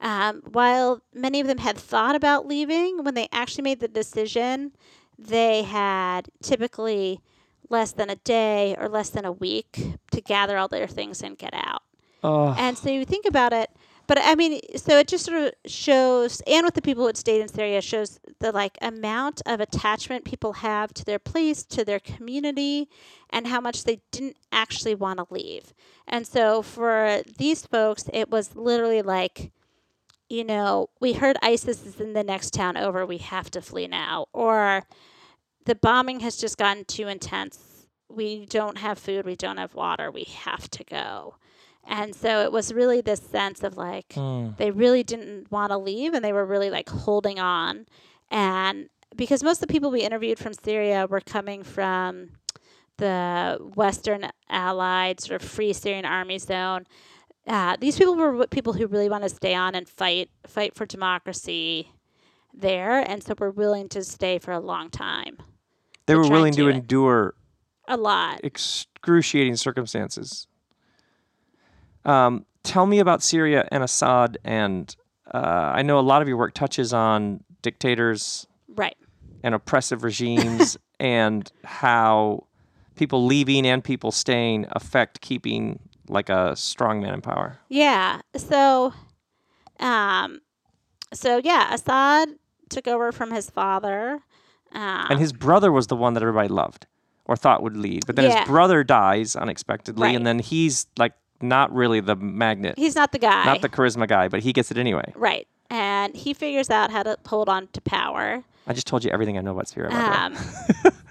Speaker 2: um, while many of them had thought about leaving, when they actually made the decision, they had typically less than a day or less than a week to gather all their things and get out.
Speaker 1: Oh,
Speaker 2: And so you think about it, but I mean, so it just sort of shows, and with the people who had stayed in Syria, shows the like amount of attachment people have to their place, to their community, and how much they didn't actually want to leave. And so for these folks, it was literally like, you know, we heard ISIS is in the next town over, we have to flee now, or the bombing has just gotten too intense. We don't have food, we don't have water, we have to go. And so it was really this sense of like
Speaker 1: Hmm.
Speaker 2: they really didn't want to leave and they were really like holding on. And because most of the people we interviewed from Syria were coming from the Western Allied sort of Free Syrian Army zone, uh, these people were people who really want to stay on and fight, fight for democracy, there, and so were willing to stay for a long time.
Speaker 1: They were willing to
Speaker 2: it.
Speaker 1: endure
Speaker 2: A lot.
Speaker 1: excruciating circumstances. Um, tell me about Syria and Assad, and uh, I know a lot of your work touches on dictators
Speaker 2: Right.
Speaker 1: and oppressive regimes and how people leaving and people staying affect keeping like a strong man in power.
Speaker 2: Yeah. So, um, so yeah, Assad took over from his father. Um,
Speaker 1: And his brother was the one that everybody loved or thought would lead, but then
Speaker 2: Yeah.
Speaker 1: his brother dies unexpectedly,
Speaker 2: Right.
Speaker 1: and then he's like not really the magnet,
Speaker 2: he's not the guy.
Speaker 1: not the charisma guy, but he gets it anyway.
Speaker 2: right. And he figures out how to hold on to power.
Speaker 1: I just told you everything I know about Syria.
Speaker 2: Um,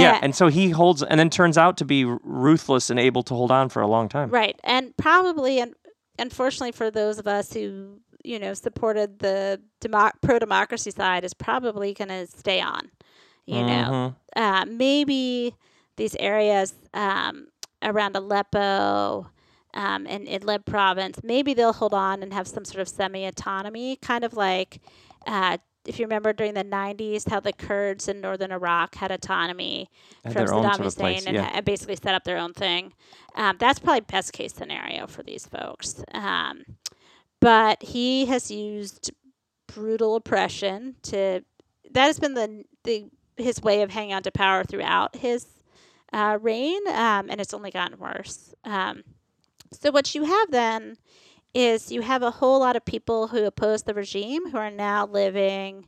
Speaker 1: yeah, and so he holds, and then turns out to be ruthless and able to hold on for a long time.
Speaker 2: Right. And probably, and unfortunately for those of us who, you know, supported the demo- pro democracy side, is probably going to stay on. You know,
Speaker 1: Mhm.
Speaker 2: uh, maybe these areas um, around Aleppo um, and Idlib province, maybe they'll hold on and have some sort of semi autonomy, kind of like. Uh, if you remember during the 90s, how the Kurds in northern Iraq had autonomy from Saddam
Speaker 1: sort of
Speaker 2: Hussein
Speaker 1: place,
Speaker 2: and
Speaker 1: yeah.
Speaker 2: ha- basically set up their own thing. Um, that's probably best case scenario for these folks. Um, but he has used brutal oppression to. That has been the the his way of hanging on to power throughout his uh, reign, um, and it's only gotten worse. Um, so what you have then is you have a whole lot of people who oppose the regime who are now living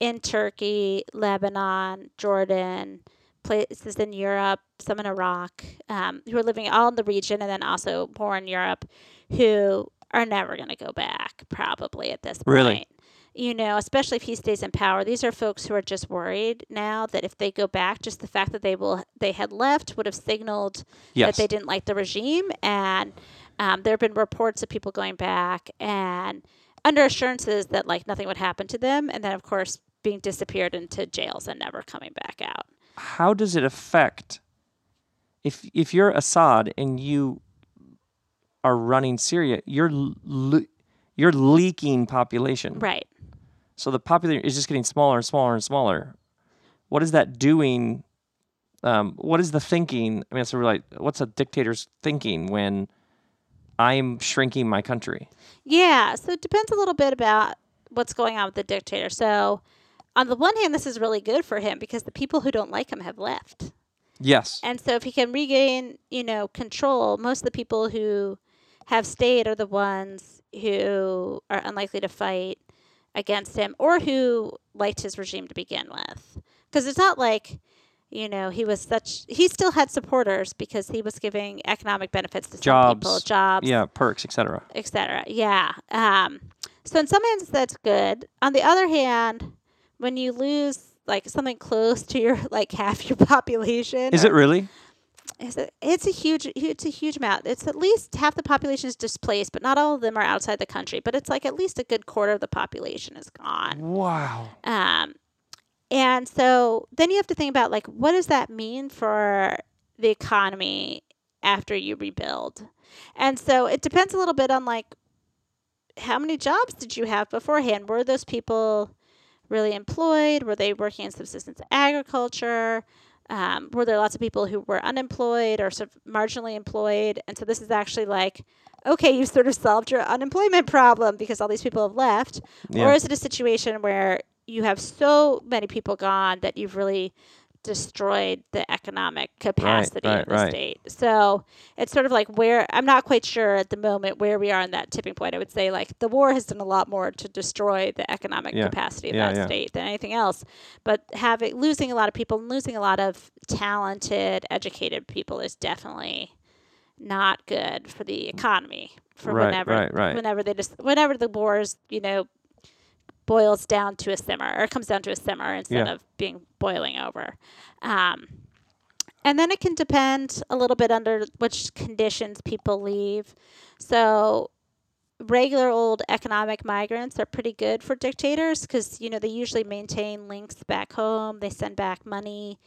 Speaker 2: in Turkey, Lebanon, Jordan, places in Europe, some in Iraq, um, who are living all in the region and then also more in Europe, who are never going to go back, probably at this point.
Speaker 1: Really?
Speaker 2: You know, especially if he stays in power. These are folks who are just worried now that if they go back, just the fact that they will they had left would have signaled
Speaker 1: Yes.
Speaker 2: that they didn't like the regime. And um, there have been reports of people going back and under assurances that like nothing would happen to them, and then of course being disappeared into jails and never coming back out.
Speaker 1: how does it affect if if you're Assad and you are running Syria, you're le- you're leaking population.
Speaker 2: Right.
Speaker 1: So the population is just getting smaller and smaller and smaller. What is that doing? Um, what is the thinking? I mean, it's really like, what's a dictator's thinking when I'm shrinking my country?
Speaker 2: Yeah, so it depends a little bit about what's going on with the dictator. So, on the one hand, this is really good for him because the people who don't like him have left.
Speaker 1: Yes.
Speaker 2: And so, if he can regain, you know, control, most of the people who have stayed are the ones who are unlikely to fight against him or who liked his regime to begin with. Because it's not like, you know, he was such, he still had supporters because he was giving economic benefits to some people,
Speaker 1: Jobs.
Speaker 2: jobs,
Speaker 1: Yeah, perks, etc.
Speaker 2: etc. Yeah. Um, so in some hands that's good. On the other hand, when you lose like something close to your like half your population,
Speaker 1: Is it really?
Speaker 2: Is it, it's a huge it's a huge amount. It's at least half the population is displaced, but not all of them are outside the country. But it's like at least a good quarter of the population is gone.
Speaker 1: Wow.
Speaker 2: Um, and so then you have to think about like what does that mean for the economy after you rebuild? And so it depends a little bit on like how many jobs did you have beforehand? Were those people really employed? Were they working in subsistence agriculture? Um, were there lots of people who were unemployed or sort of marginally employed? And so this is actually like, okay, you've sort of solved your unemployment problem because all these people have left.
Speaker 1: Yeah.
Speaker 2: Or is it a situation where you have so many people gone that you've really destroyed the economic capacity
Speaker 1: right,
Speaker 2: of the
Speaker 1: right.
Speaker 2: state? So it's sort of like where I'm not quite sure at the moment where we are in that tipping point. I would say like the war has done a lot more to destroy the economic
Speaker 1: Yeah,
Speaker 2: capacity of
Speaker 1: yeah,
Speaker 2: that
Speaker 1: yeah.
Speaker 2: state than anything else. But having losing a lot of people and losing a lot of talented, educated people is definitely not good for the economy. For
Speaker 1: Right,
Speaker 2: whenever
Speaker 1: right, right.
Speaker 2: whenever they just whenever the wars, you know, boils down to a simmer or comes down to a simmer instead
Speaker 1: Yeah.
Speaker 2: of being boiling over. Um, and then it can depend a little bit under which conditions people leave. So regular old economic migrants are pretty good for dictators because you know they usually maintain links back home. They send back money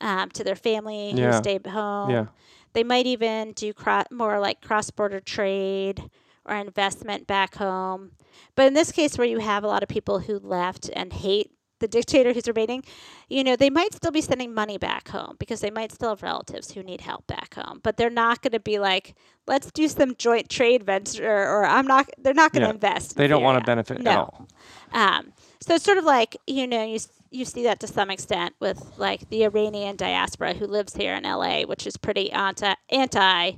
Speaker 2: um, to their family who
Speaker 1: Yeah.
Speaker 2: stayed home.
Speaker 1: Yeah.
Speaker 2: They might even do cro- more like cross border trade or investment back home. But in this case, where you have a lot of people who left and hate the dictator who's remaining, you know, they might still be sending money back home because they might still have relatives who need help back home. But they're not going to be like, let's do some joint trade venture, or I'm not. They're not going to
Speaker 3: Yeah.
Speaker 2: invest. in
Speaker 3: They don't want to benefit at all.
Speaker 2: Um, so it's sort of like you know you you see that to some extent with like the Iranian diaspora who lives here in LA, which is pretty anti anti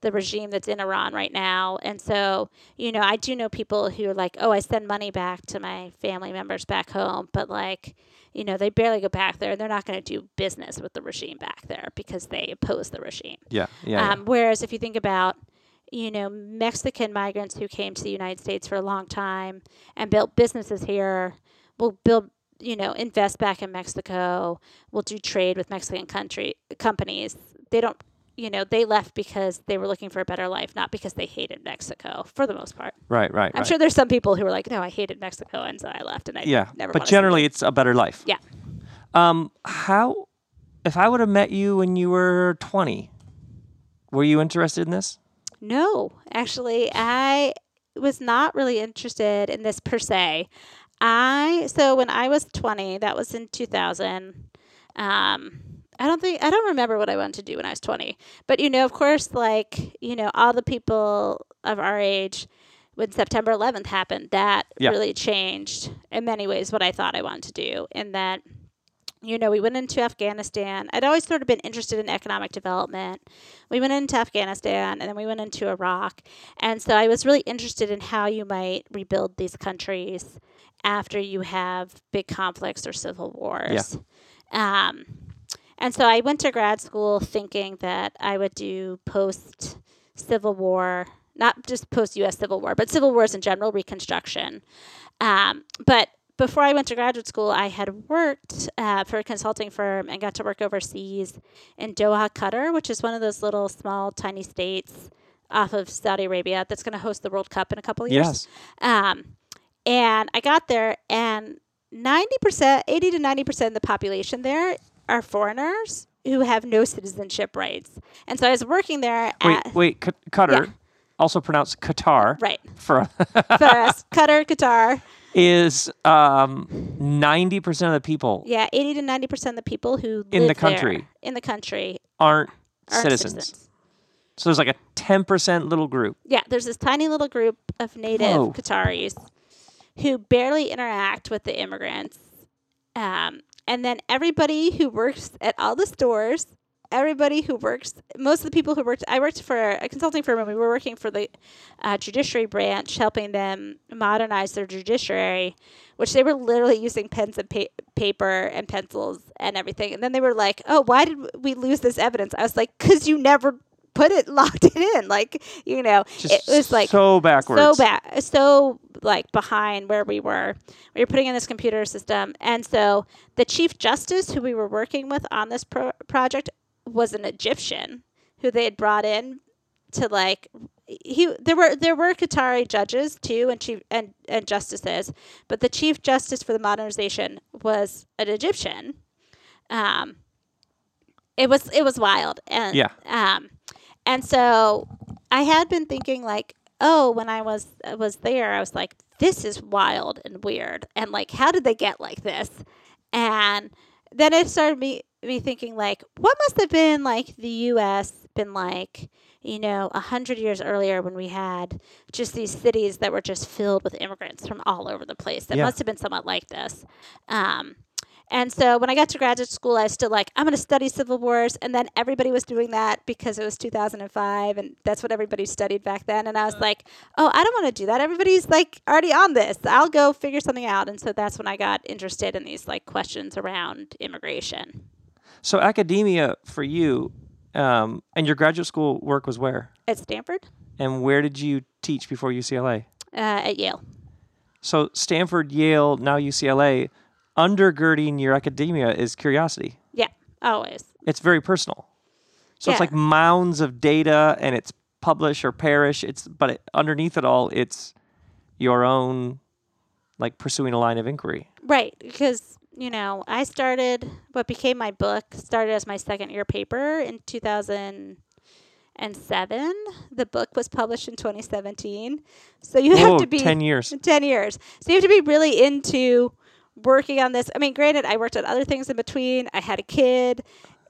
Speaker 2: the regime that's in Iran right now. And so you know I do know people who are like, oh, I send money back to my family members back home, but like you know they barely go back there. They're not going to do business with the regime back there because they oppose the regime.
Speaker 3: Yeah, yeah. yeah.
Speaker 2: Um, whereas if you think about, you know, Mexican migrants who came to the United States for a long time and built businesses here, will build, you know, invest back in Mexico, We'll do trade with Mexican country companies. They don't, you know, they left because they were looking for a better life, not because they hated Mexico for the most part.
Speaker 3: right, right,
Speaker 2: I'm
Speaker 3: right.
Speaker 2: sure there's some people who were like, no, I hated Mexico, and so I left, and I
Speaker 3: yeah,
Speaker 2: never.
Speaker 3: but generally it's a better life.
Speaker 2: Yeah.
Speaker 3: Um, how? If I would have met you when you were 20, were you interested in this?
Speaker 2: No, actually, I was not really interested in this per se. I so when I was 20, that was in 2000. Um, I don't think I don't remember what I wanted to do when I was 20. But you know, of course, like, you know, all the people of our age when September 11th happened, that
Speaker 3: Yeah.
Speaker 2: really changed in many ways what I thought I wanted to do. And that you know, we went into Afghanistan. I'd always sort of been interested in economic development. We went into Afghanistan and then we went into Iraq. And so I was really interested in how you might rebuild these countries after you have big conflicts or civil wars. Um, and so I went to grad school thinking that I would do post Civil War, not just post US Civil War, but civil wars in general, Reconstruction. Um, but before I went to graduate school, I had worked uh, for a consulting firm and got to work overseas in Doha, Qatar, which is one of those little, small, tiny states off of Saudi Arabia that's going to host the World Cup in a couple of years.
Speaker 3: Yes.
Speaker 2: Um, and I got there, and 90%, 80 to 90% of the population there are foreigners who have no citizenship rights. And so I was working there
Speaker 3: Wait,
Speaker 2: at,
Speaker 3: wait, Q- Qatar,
Speaker 2: Yeah.
Speaker 3: also pronounced Qatar,
Speaker 2: right,
Speaker 3: for
Speaker 2: for us, Qatar, Qatar.
Speaker 3: is um, 90% of the people
Speaker 2: Yeah, 80 to 90% of the people who
Speaker 3: In the
Speaker 2: live there
Speaker 3: country.
Speaker 2: in the country
Speaker 3: aren't
Speaker 2: aren't
Speaker 3: citizens.
Speaker 2: citizens.
Speaker 3: So there's like a 10% little group.
Speaker 2: Yeah, there's this tiny little group of native
Speaker 3: Whoa.
Speaker 2: Qataris who barely interact with the immigrants. Um, and then everybody who works at all the stores, everybody who works, most of the people who worked, I worked for a consulting firm and we were working for the uh, judiciary branch, helping them modernize their judiciary, which they were literally using pens and pa- paper and pencils and everything. And then they were like, oh, why did we lose this evidence? I was like, because you never put it, locked it in. Like, you know,
Speaker 3: Just
Speaker 2: it was like
Speaker 3: so backwards.
Speaker 2: so bad, so like behind where we were. We were putting in this computer system, and so the chief justice who we were working with on this pro- project was an Egyptian who they had brought in to like he there were there were Qatari judges too and chief and, and justices, but the chief justice for the modernization was an Egyptian. Um, it was it was wild and
Speaker 3: Yeah.
Speaker 2: um, and so I had been thinking like, oh, when I was was there, I was like, this is wild and weird, and like, how did they get like this? And then it started me me thinking like, what must have been like the U.S. been like, you know, a hundred years earlier when we had just these cities that were just filled with immigrants from all over the place. That
Speaker 3: Yeah.
Speaker 2: must have been somewhat like this. Um, and so when I got to graduate school, I was still like, I'm going to study civil wars. And then everybody was doing that because it was 2005 and that's what everybody studied back then. And I was like, oh, I don't want to do that. Everybody's like already on this. I'll go figure something out. And so that's when I got interested in these like questions around immigration
Speaker 3: So academia for you um, and your graduate school work was where?
Speaker 2: at Stanford,
Speaker 3: And where did you teach before UCLA?
Speaker 2: uh, at Yale.
Speaker 3: So Stanford, Yale, now UCLA, undergirding your academia is curiosity.
Speaker 2: Yeah, always.
Speaker 3: It's very personal. So it's like mounds of data and it's publish or perish. It's but it, underneath it all, it's your own like pursuing a line of inquiry.
Speaker 2: Right, because you know I started what became my book started as my second year paper in 2000 2007. The book was published in 2017. So you
Speaker 1: Whoa,
Speaker 2: have to be
Speaker 1: 10 years.
Speaker 2: 10 years. So you have to be really into working on this. I mean, granted, I worked on other things in between. I had a kid.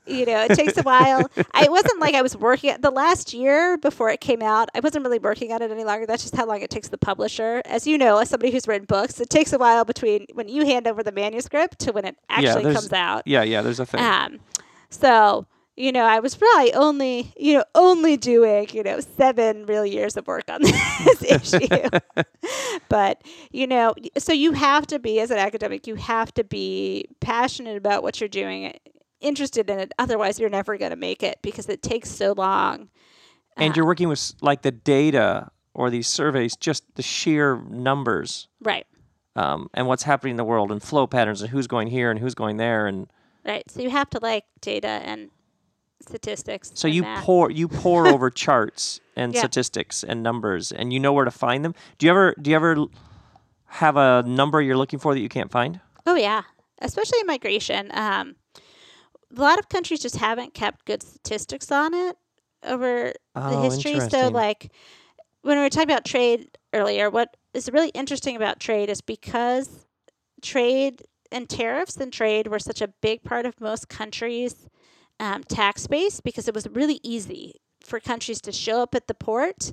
Speaker 2: You know, it takes a while. I it wasn't like I was working at the last year before it came out. I wasn't really working on it any longer. That's just how long it takes the publisher. As you know, as somebody who's written books, it takes a while between when you hand over the manuscript to when it actually
Speaker 1: there's-
Speaker 2: comes out.
Speaker 1: Yeah, yeah, there's a thing.
Speaker 2: Um, so you know, I was probably only you know only doing you know seven real years of work on this issue. but you know, so you have to be as an academic, you have to be passionate about what you're doing, interested in it. Otherwise, you're never going to make it because it takes so long.
Speaker 1: and you're working with like the data or these surveys, just the sheer numbers
Speaker 2: Right.
Speaker 1: um, and what's happening in the world and flow patterns and who's going here and who's going there. And
Speaker 2: Right. So you have to like data and statistics.
Speaker 1: so you
Speaker 2: math.
Speaker 1: pour you pour over charts and
Speaker 2: Yeah.
Speaker 1: statistics and numbers, and you know where to find them. Do you ever do you ever have a number you're looking for that you can't find?
Speaker 2: Oh yeah, especially in migration. Um, a lot of countries just haven't kept good statistics on it over the
Speaker 1: Oh,
Speaker 2: history. So like when we were talking about trade earlier, what is really interesting about trade is because trade and tariffs and trade were such a big part of most countries' um, tax base because it was really easy for countries to show up at the port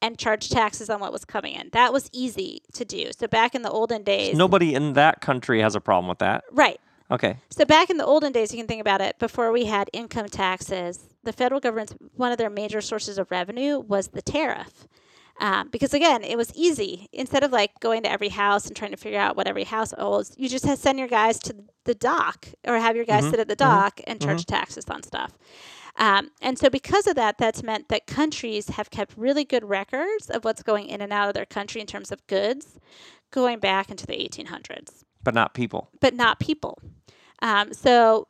Speaker 2: and charge taxes on what was coming in. That was easy to do. So back in the olden days,
Speaker 1: Nobody in that country has a problem with that.
Speaker 2: right.
Speaker 1: Okay.
Speaker 2: So back in the olden days, you can think about it. Before we had income taxes, the federal government's one of their major sources of revenue was the tariff, um, because again, it was easy. Instead of like going to every house and trying to figure out what every house owes, you just send your guys to the dock or have your guys sit at the dock and charge taxes on stuff. Um, and so, because of that, that's meant that countries have kept really good records of what's going in and out of their country in terms of goods, going back into the 1800s
Speaker 1: But not people.
Speaker 2: but not people. Um, so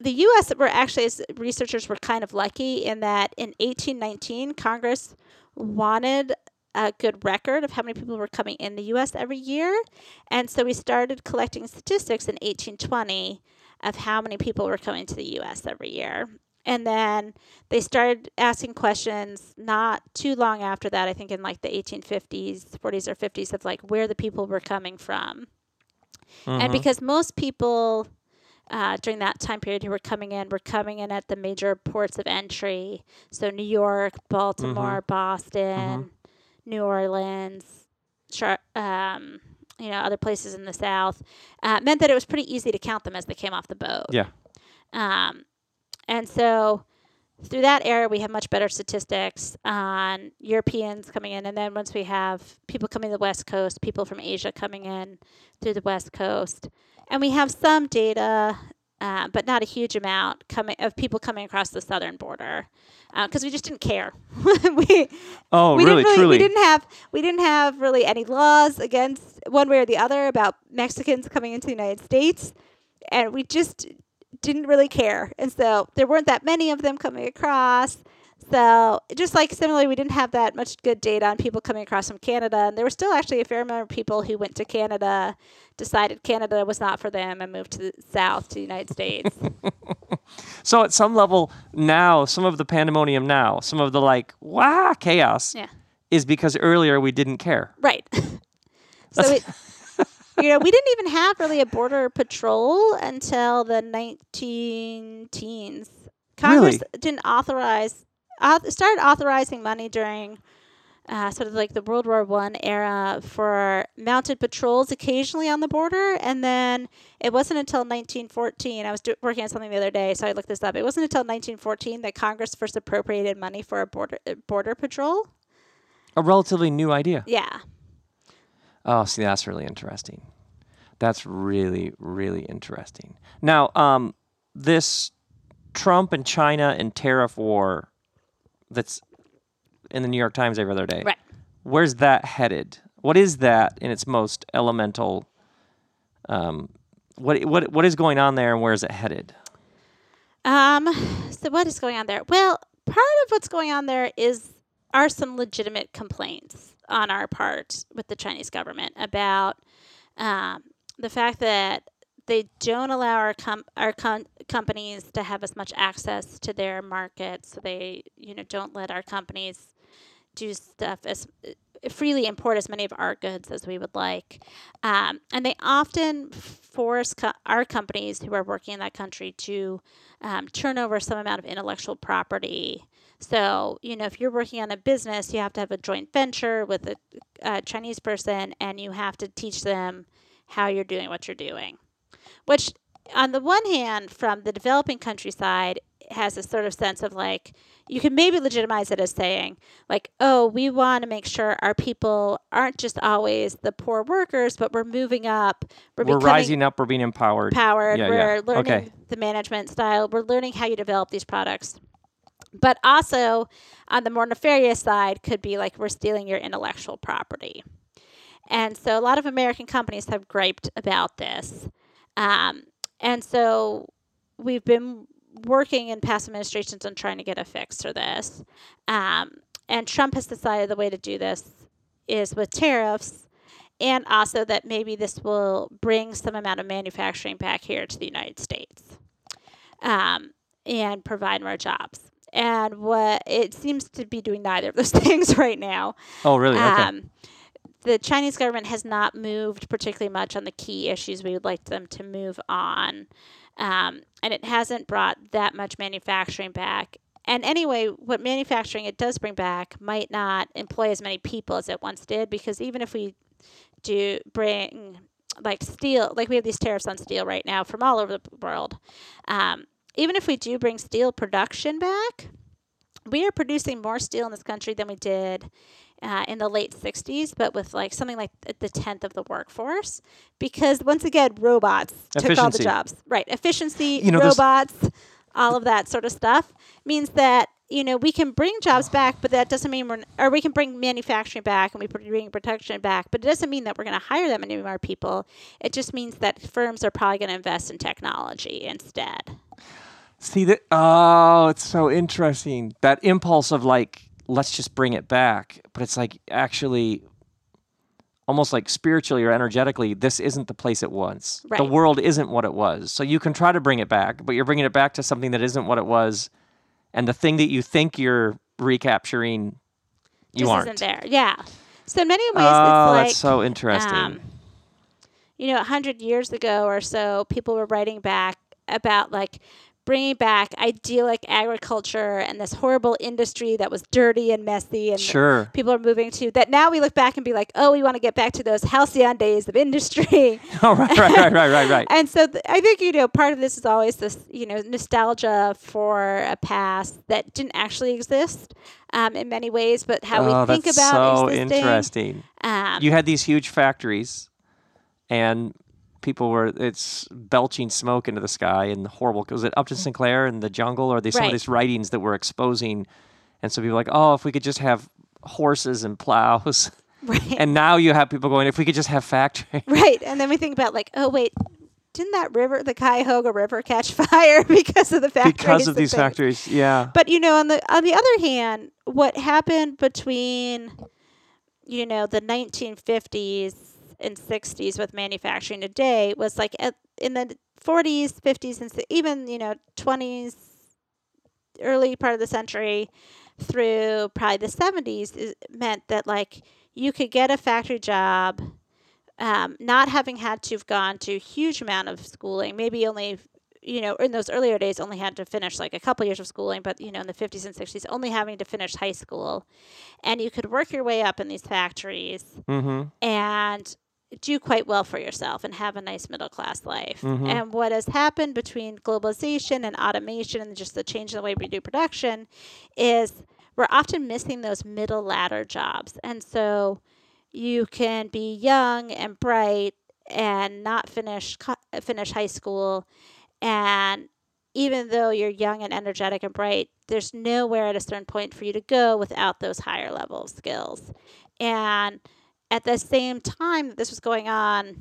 Speaker 2: the U.S. were actually, as researchers were kind of lucky in that in 1819, Congress wanted a good record of how many people were coming in the U.S. every year. And so we started collecting statistics in 1820 of how many people were coming to the U.S. every year. And then they started asking questions not too long after that, I think in like the 1850s, 40s, or 50s, of like where the people were coming from. And mm-hmm. because most people uh, during that time period who were coming in were coming in at the major ports of entry. So New York, Baltimore, Boston, New Orleans, Char- um, you know, other places in the South, uh, meant that it was pretty easy to count them as they came off the boat.
Speaker 1: Yeah.
Speaker 2: Um, and so through that era, we have much better statistics on Europeans coming in. And then once we have people coming to the West Coast, people from Asia coming in through the West Coast. And we have some data, uh, but not a huge amount coming of people coming across the southern border because we just didn't care. we,
Speaker 1: Oh,
Speaker 2: we
Speaker 1: really?
Speaker 2: didn't
Speaker 1: Truly?
Speaker 2: we didn't have we didn't have really any laws against one way or the other about Mexicans coming into the United States, and we just didn't really care. And so there weren't that many of them coming across. So just like similarly, we didn't have that much good data on people coming across from Canada, and there were still actually a fair amount of people who went to Canada, decided Canada was not for them, and moved to the south to the United States.
Speaker 1: So at some level now, some of the pandemonium now, some of the like, wow, chaos
Speaker 2: yeah.
Speaker 1: is because earlier we didn't care.
Speaker 2: Right. so it, you know, we didn't even have really a border patrol until the 19 teens. Congress
Speaker 1: Really?
Speaker 2: didn't authorize, auth- started authorizing money during uh, sort of like the World War One era for mounted patrols occasionally on the border, and then it wasn't until 1914. I was do- working on something the other day, so I looked this up. It wasn't until 1914 that Congress first appropriated money for a border uh, border patrol.
Speaker 1: A relatively new idea.
Speaker 2: Yeah.
Speaker 1: Oh, see, that's really interesting. That's really, really interesting. Now, um, this Trump and China and tariff war that's in the New York Times every other day.
Speaker 2: Right.
Speaker 1: Where's that headed? What is that in its most elemental? Um, what what what is going on there, and where is it headed?
Speaker 2: Um, so what is going on there? Well, part of what's going on there is are some legitimate complaints on our part with the Chinese government about um, the fact that they don't allow our com- our com- companies to have as much access to their markets. So they, you know, don't let our companies do stuff as freely import as many of our goods as we would like. Um, and they often force co- our companies who are working in that country to um, turn over some amount of intellectual property. So, you know, if you're working on a business, you have to have a joint venture with a, a Chinese person and you have to teach them how you're doing what you're doing. Which, on the one hand, from the developing countryside, has a sort of sense of like, you can maybe legitimize it as saying, like, oh, we want to make sure our people aren't just always the poor workers, but we're moving up.
Speaker 3: We're,
Speaker 2: becoming
Speaker 3: rising up. We're being empowered.
Speaker 2: empowered.
Speaker 3: Yeah,
Speaker 2: we're
Speaker 3: yeah.
Speaker 2: learning
Speaker 3: Okay.
Speaker 2: the management style. We're learning how you develop these products. But also, on the more nefarious side, could be like we're stealing your intellectual property. And so, a lot of American companies have griped about this. Um, and so, we've been working in past administrations on trying to get a fix for this. Um, and Trump has decided the way to do this is with tariffs, and also that maybe this will bring some amount of manufacturing back here to the United States um, and provide more jobs. And what it seems to be doing neither of those things right now.
Speaker 3: Oh, really? Okay.
Speaker 2: Um, the Chinese government has not moved particularly much on the key issues we would like them to move on. Um, and it hasn't brought that much manufacturing back. And anyway, what manufacturing it does bring back might not employ as many people as it once did because even if we do bring like steel, like we have these tariffs on steel right now from all over the world, um, even if we do bring steel production back, we are producing more steel in this country than we did uh, in the late 60s, but with like something like the tenth of the workforce. Because once again, robots took all the jobs. Right. Efficiency,
Speaker 3: You know, this-
Speaker 2: robots, all of that sort of stuff means that. You know, we can bring jobs back, but that doesn't mean we're, or we can bring manufacturing back and we bring production back, but it doesn't mean that we're going to hire that many more people. It just means that firms are probably going to invest in technology instead.
Speaker 3: See that? Oh, it's so interesting. That impulse of like, let's just bring it back, but it's like actually, almost like spiritually or energetically, this isn't the place it was. The world isn't what it was. So you can try to bring it back, but you're bringing it back to something that isn't what it was, and the thing that you think you're recapturing, you
Speaker 2: just
Speaker 3: aren't.
Speaker 2: isn't there. Yeah. So in many ways,
Speaker 3: Oh,
Speaker 2: it's like
Speaker 3: that's so interesting.
Speaker 2: um, you know, a hundred years ago or so, people were writing back about like bringing back idyllic agriculture and this horrible industry that was dirty and messy and
Speaker 3: sure.
Speaker 2: people are moving to that now we look back and be like oh we want to get back to those halcyon days of industry
Speaker 3: oh, right, right, right, right, right, right.
Speaker 2: and so th- i think you know part of this is always this you know nostalgia for a past that didn't actually exist um, in many ways but how
Speaker 3: oh,
Speaker 2: we think
Speaker 3: that's
Speaker 2: about
Speaker 3: so
Speaker 2: existing
Speaker 3: interesting.
Speaker 2: um,
Speaker 3: you had these huge factories and people were it's belching smoke into the sky and horrible was it upton mm. sinclair and the jungle or they some
Speaker 2: Right.
Speaker 3: of these writings that were exposing and so people were like oh if we could just have horses and plows
Speaker 2: right
Speaker 3: and now you have people going if we could just have factories
Speaker 2: Right. And then we think about like, oh wait, didn't that river, the Cuyahoga River, catch fire because of the factories?
Speaker 3: because of these
Speaker 2: things?
Speaker 3: factories yeah
Speaker 2: But you know, on the on the other hand, what happened between you know the 1950s and 60s with manufacturing today was like at, in the 40s, 50s, and even you know 20s, early part of the century through probably the 70s is, meant that like you could get a factory job um, not having had to have gone to a huge amount of schooling maybe only you know in those earlier days only had to finish like a couple years of schooling but you know in the 50s and 60s only having to finish high school. And you could work your way up in these factories
Speaker 3: mm-hmm.
Speaker 2: and do quite well for yourself and have a nice middle class life.
Speaker 3: Mhm.
Speaker 2: And what has happened between globalization and automation and just the change in the way we do production is we're often missing those middle ladder jobs. And so you can be young and bright and not finish finish high school and even though you're young and energetic and bright, there's nowhere at a certain point for you to go without those higher level skills. And at the same time that this was going on,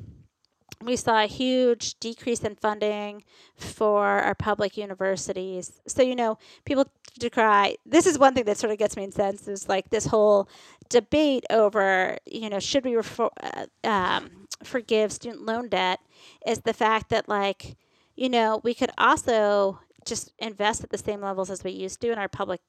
Speaker 2: we saw a huge decrease in funding for our public universities. So, you know, people decry this is one thing that sort of gets me incensed is like this whole debate over, you know, should we refor- uh, um, forgive student loan debt? is the fact that like you know we could also just invest at the same levels as we used to in our public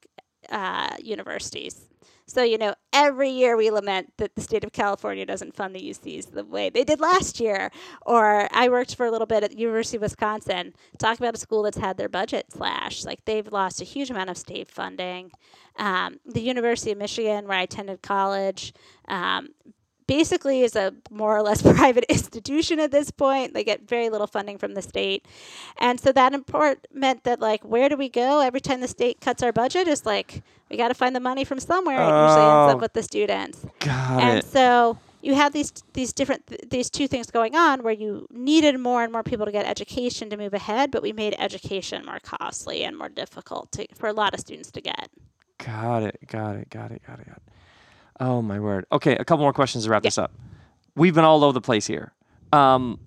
Speaker 2: uh, universities. So, you know, every year we lament that the state of California doesn't fund the UCs the way they did last year. Or I worked for a little bit at the University of Wisconsin. Talk about a school that's had their budget slashed. Like they've lost a huge amount of state funding. Um, the University of Michigan, where I attended college, um, basically is a more or less private institution at this point. They get very little funding from the state. And so that import meant that like where do we go every time the state cuts our budget is like we got to find the money from somewhere. It usually ends
Speaker 3: Oh.
Speaker 2: up with the students.
Speaker 3: Got
Speaker 2: and
Speaker 3: it.
Speaker 2: so you have these these different th- these two things going on where you needed more and more people to get education to move ahead, but we made education more costly and more difficult to, for a lot of students to get.
Speaker 3: Got it. Got it. Got it. Got it. Got it. Oh my word. Okay, a couple more questions to wrap
Speaker 2: Yeah.
Speaker 3: this up. We've been all over the place here. Um,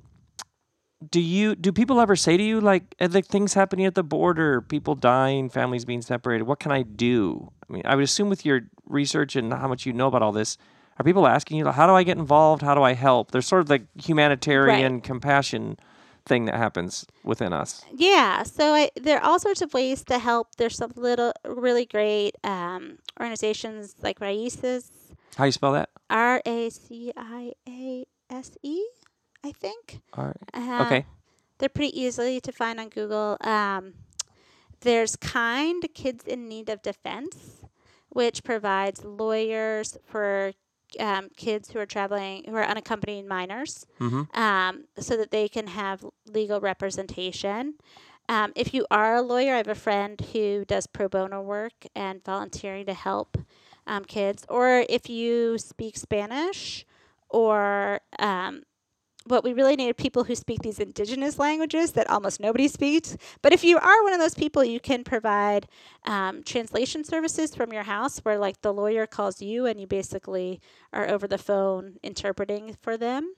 Speaker 3: do you do people ever say to you like the things happening at the border, people dying, families being separated? What can I do? I mean, I would assume with your research and how much you know about all this, are people asking you how do I get involved? How do I help? There's sort of the humanitarian compassion thing that happens within us.
Speaker 2: Yeah, so I, there are all sorts of ways to help. There's some little really great um, organizations like Raices,
Speaker 3: How do you spell that?
Speaker 2: R A C I A S E, I think.
Speaker 3: All right.
Speaker 2: Uh,
Speaker 3: Okay.
Speaker 2: They're pretty easily to find on Google. Um, there's Kind Kids in Need of Defense, which provides lawyers for um, kids who are traveling, who are unaccompanied minors,
Speaker 3: Mm-hmm.
Speaker 2: um, so that they can have legal representation. Um, if you are a lawyer, I have a friend who does pro bono work and volunteering to help um, kids. Or if you speak Spanish, or um, what we really need are people who speak these indigenous languages that almost nobody speaks. But if you are one of those people, you can provide um, translation services from your house where, like, the lawyer calls you and you basically are over the phone interpreting for them.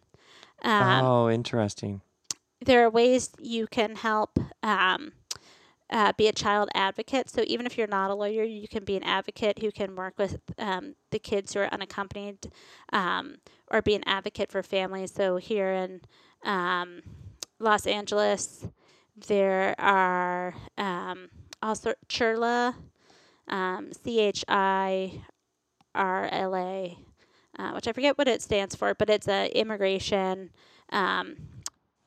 Speaker 2: Um,
Speaker 3: oh, interesting.
Speaker 2: there are ways you can help um, uh, be a child advocate. So even if you're not a lawyer, you can be an advocate who can work with um, the kids who are unaccompanied, um, or be an advocate for families. So here in um, Los Angeles, there are um, also Chirla, um, C H I R L A, uh, which I forget what it stands for, but it's a immigration um,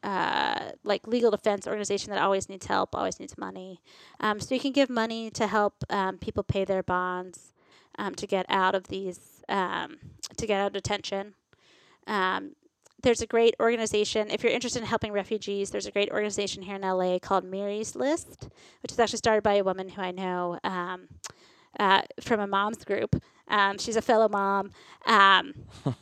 Speaker 2: uh, like legal defense organization that always needs help, always needs money. Um, so you can give money to help um, people pay their bonds um, to get out of these, um, to get out of detention. Um, there's a great organization, if you're interested in helping refugees, there's a great organization here in LA called Miry's List, which is actually started by a woman who I know um, uh, from a mom's group. Um, she's a fellow mom. Um,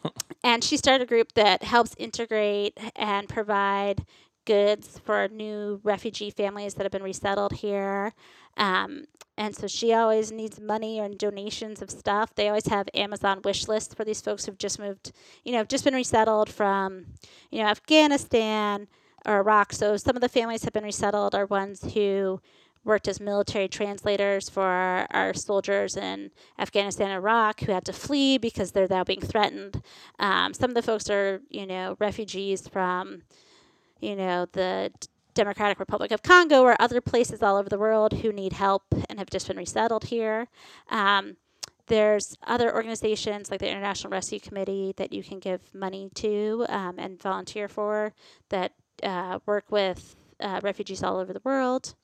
Speaker 2: and she started a group that helps integrate and provide goods for new refugee families that have been resettled here. Um, and so she always needs money and donations of stuff. They always have Amazon wish lists for these folks who've just moved, you know, have just been resettled from, you know, Afghanistan or Iraq. So some of the families have been resettled are ones who worked as military translators for our, our soldiers in Afghanistan and Iraq who had to flee because they're now being threatened. Um, some of the folks are, you know, refugees from, you know, the Democratic Republic of Congo or other places all over the world who need help and have just been resettled here. Um, there's other organizations like the International Rescue Committee that you can give money to um, and volunteer for that uh, work with uh, refugees all over the world.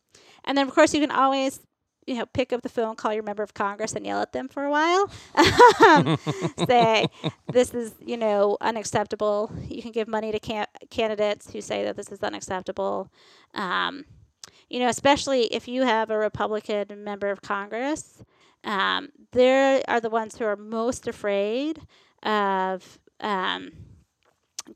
Speaker 2: And then, of course, you can always, you know, pick up the phone, call your member of Congress, and yell at them for a while. say, this is, you know, unacceptable. You can give money to can- candidates who say that this is unacceptable. Um, you know, especially if you have a Republican member of Congress, um, they are the ones who are most afraid of um,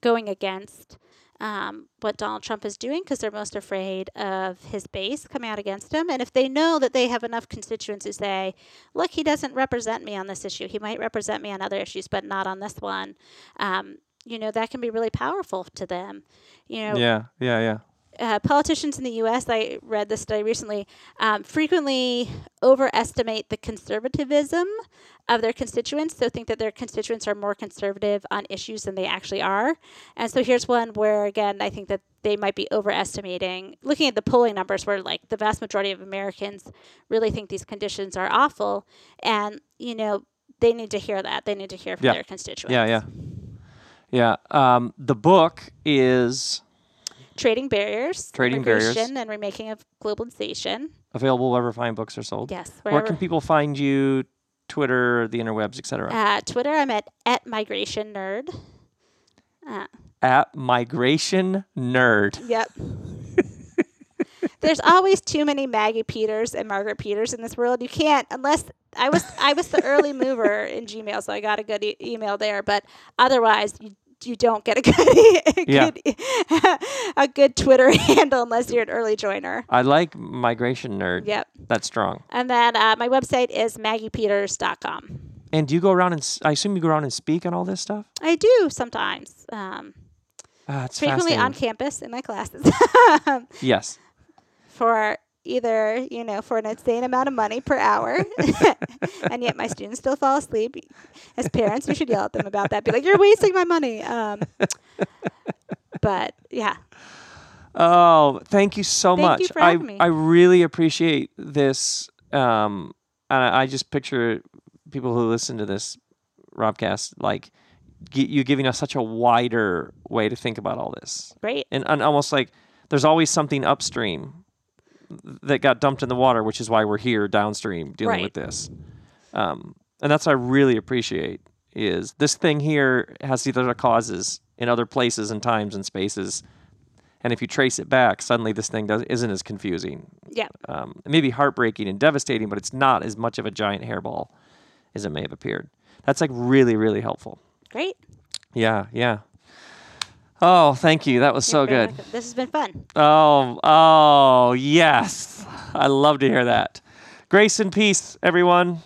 Speaker 2: going against um, what Donald Trump is doing because they're most afraid of his base coming out against him. And if they know that they have enough constituents who say, look, he doesn't represent me on this issue, he might represent me on other issues, but not on this one, um, you know, that can be really powerful to them. You know,
Speaker 3: Yeah, yeah, yeah.
Speaker 2: uh, politicians in the U.S., I read this study recently, um, frequently overestimate the conservatism of their constituents, so think that their constituents are more conservative on issues than they actually are. And so here's one where, again, I think that they might be overestimating. Looking at the polling numbers, where like the vast majority of Americans really think these conditions are awful, and you know they need to hear that. They need to hear from
Speaker 1: Yeah.
Speaker 2: their constituents.
Speaker 1: Yeah, yeah. Yeah. Um, the book is
Speaker 2: Trading barriers,
Speaker 1: Trading barriers.
Speaker 2: and remaking of globalization.
Speaker 1: available wherever fine books are sold.
Speaker 2: Yes,
Speaker 1: Where can people find you? Twitter, the interwebs, etc.
Speaker 2: Uh, Twitter, I'm at at migration nerd. Uh,
Speaker 1: At Migration Nerd.
Speaker 2: Yep. There's always too many Maggie Peters and Margaret Peters in this world. You can't unless I was I was the early mover in Gmail, so I got a good e- email there. But otherwise, you you don't get a good a
Speaker 1: Yeah.
Speaker 2: good, a good Twitter handle unless you're an early joiner.
Speaker 1: I like Migration Nerd.
Speaker 2: Yep.
Speaker 1: That's strong.
Speaker 2: And then uh, my website is maggiepeters.com.
Speaker 1: And do you go around and I assume you go around and speak on all this stuff?
Speaker 2: I do sometimes, um,
Speaker 1: it's
Speaker 2: frequently on campus in my classes.
Speaker 1: Yes.
Speaker 2: for either you know for an insane amount of money per hour and yet my students still fall asleep as parents you should yell at them about that be like you're wasting my money um, but yeah
Speaker 1: Oh, thank you so
Speaker 2: Thank
Speaker 1: much.
Speaker 2: you for
Speaker 1: I
Speaker 2: me.
Speaker 1: I really appreciate this. Um, and I, I just picture people who listen to this Robcast like you giving us such a wider way to think about all this,
Speaker 2: great
Speaker 1: and, and almost like there's always something upstream that got dumped in the water, which is why we're here downstream dealing
Speaker 2: Right.
Speaker 1: with this. Um, and that's what I really appreciate is this thing here has these other causes in other places and times and spaces. And if you trace it back, suddenly this thing does, isn't as confusing.
Speaker 2: yeah
Speaker 1: Um, it may be heartbreaking and devastating, but it's not as much of a giant hairball as it may have appeared. That's like really, really helpful.
Speaker 2: great
Speaker 1: Yeah, yeah. Oh, thank you. That was so
Speaker 2: You're very
Speaker 1: good.
Speaker 2: welcome. this has been fun
Speaker 1: Oh, oh, yes. I love to hear that. Grace and peace, everyone.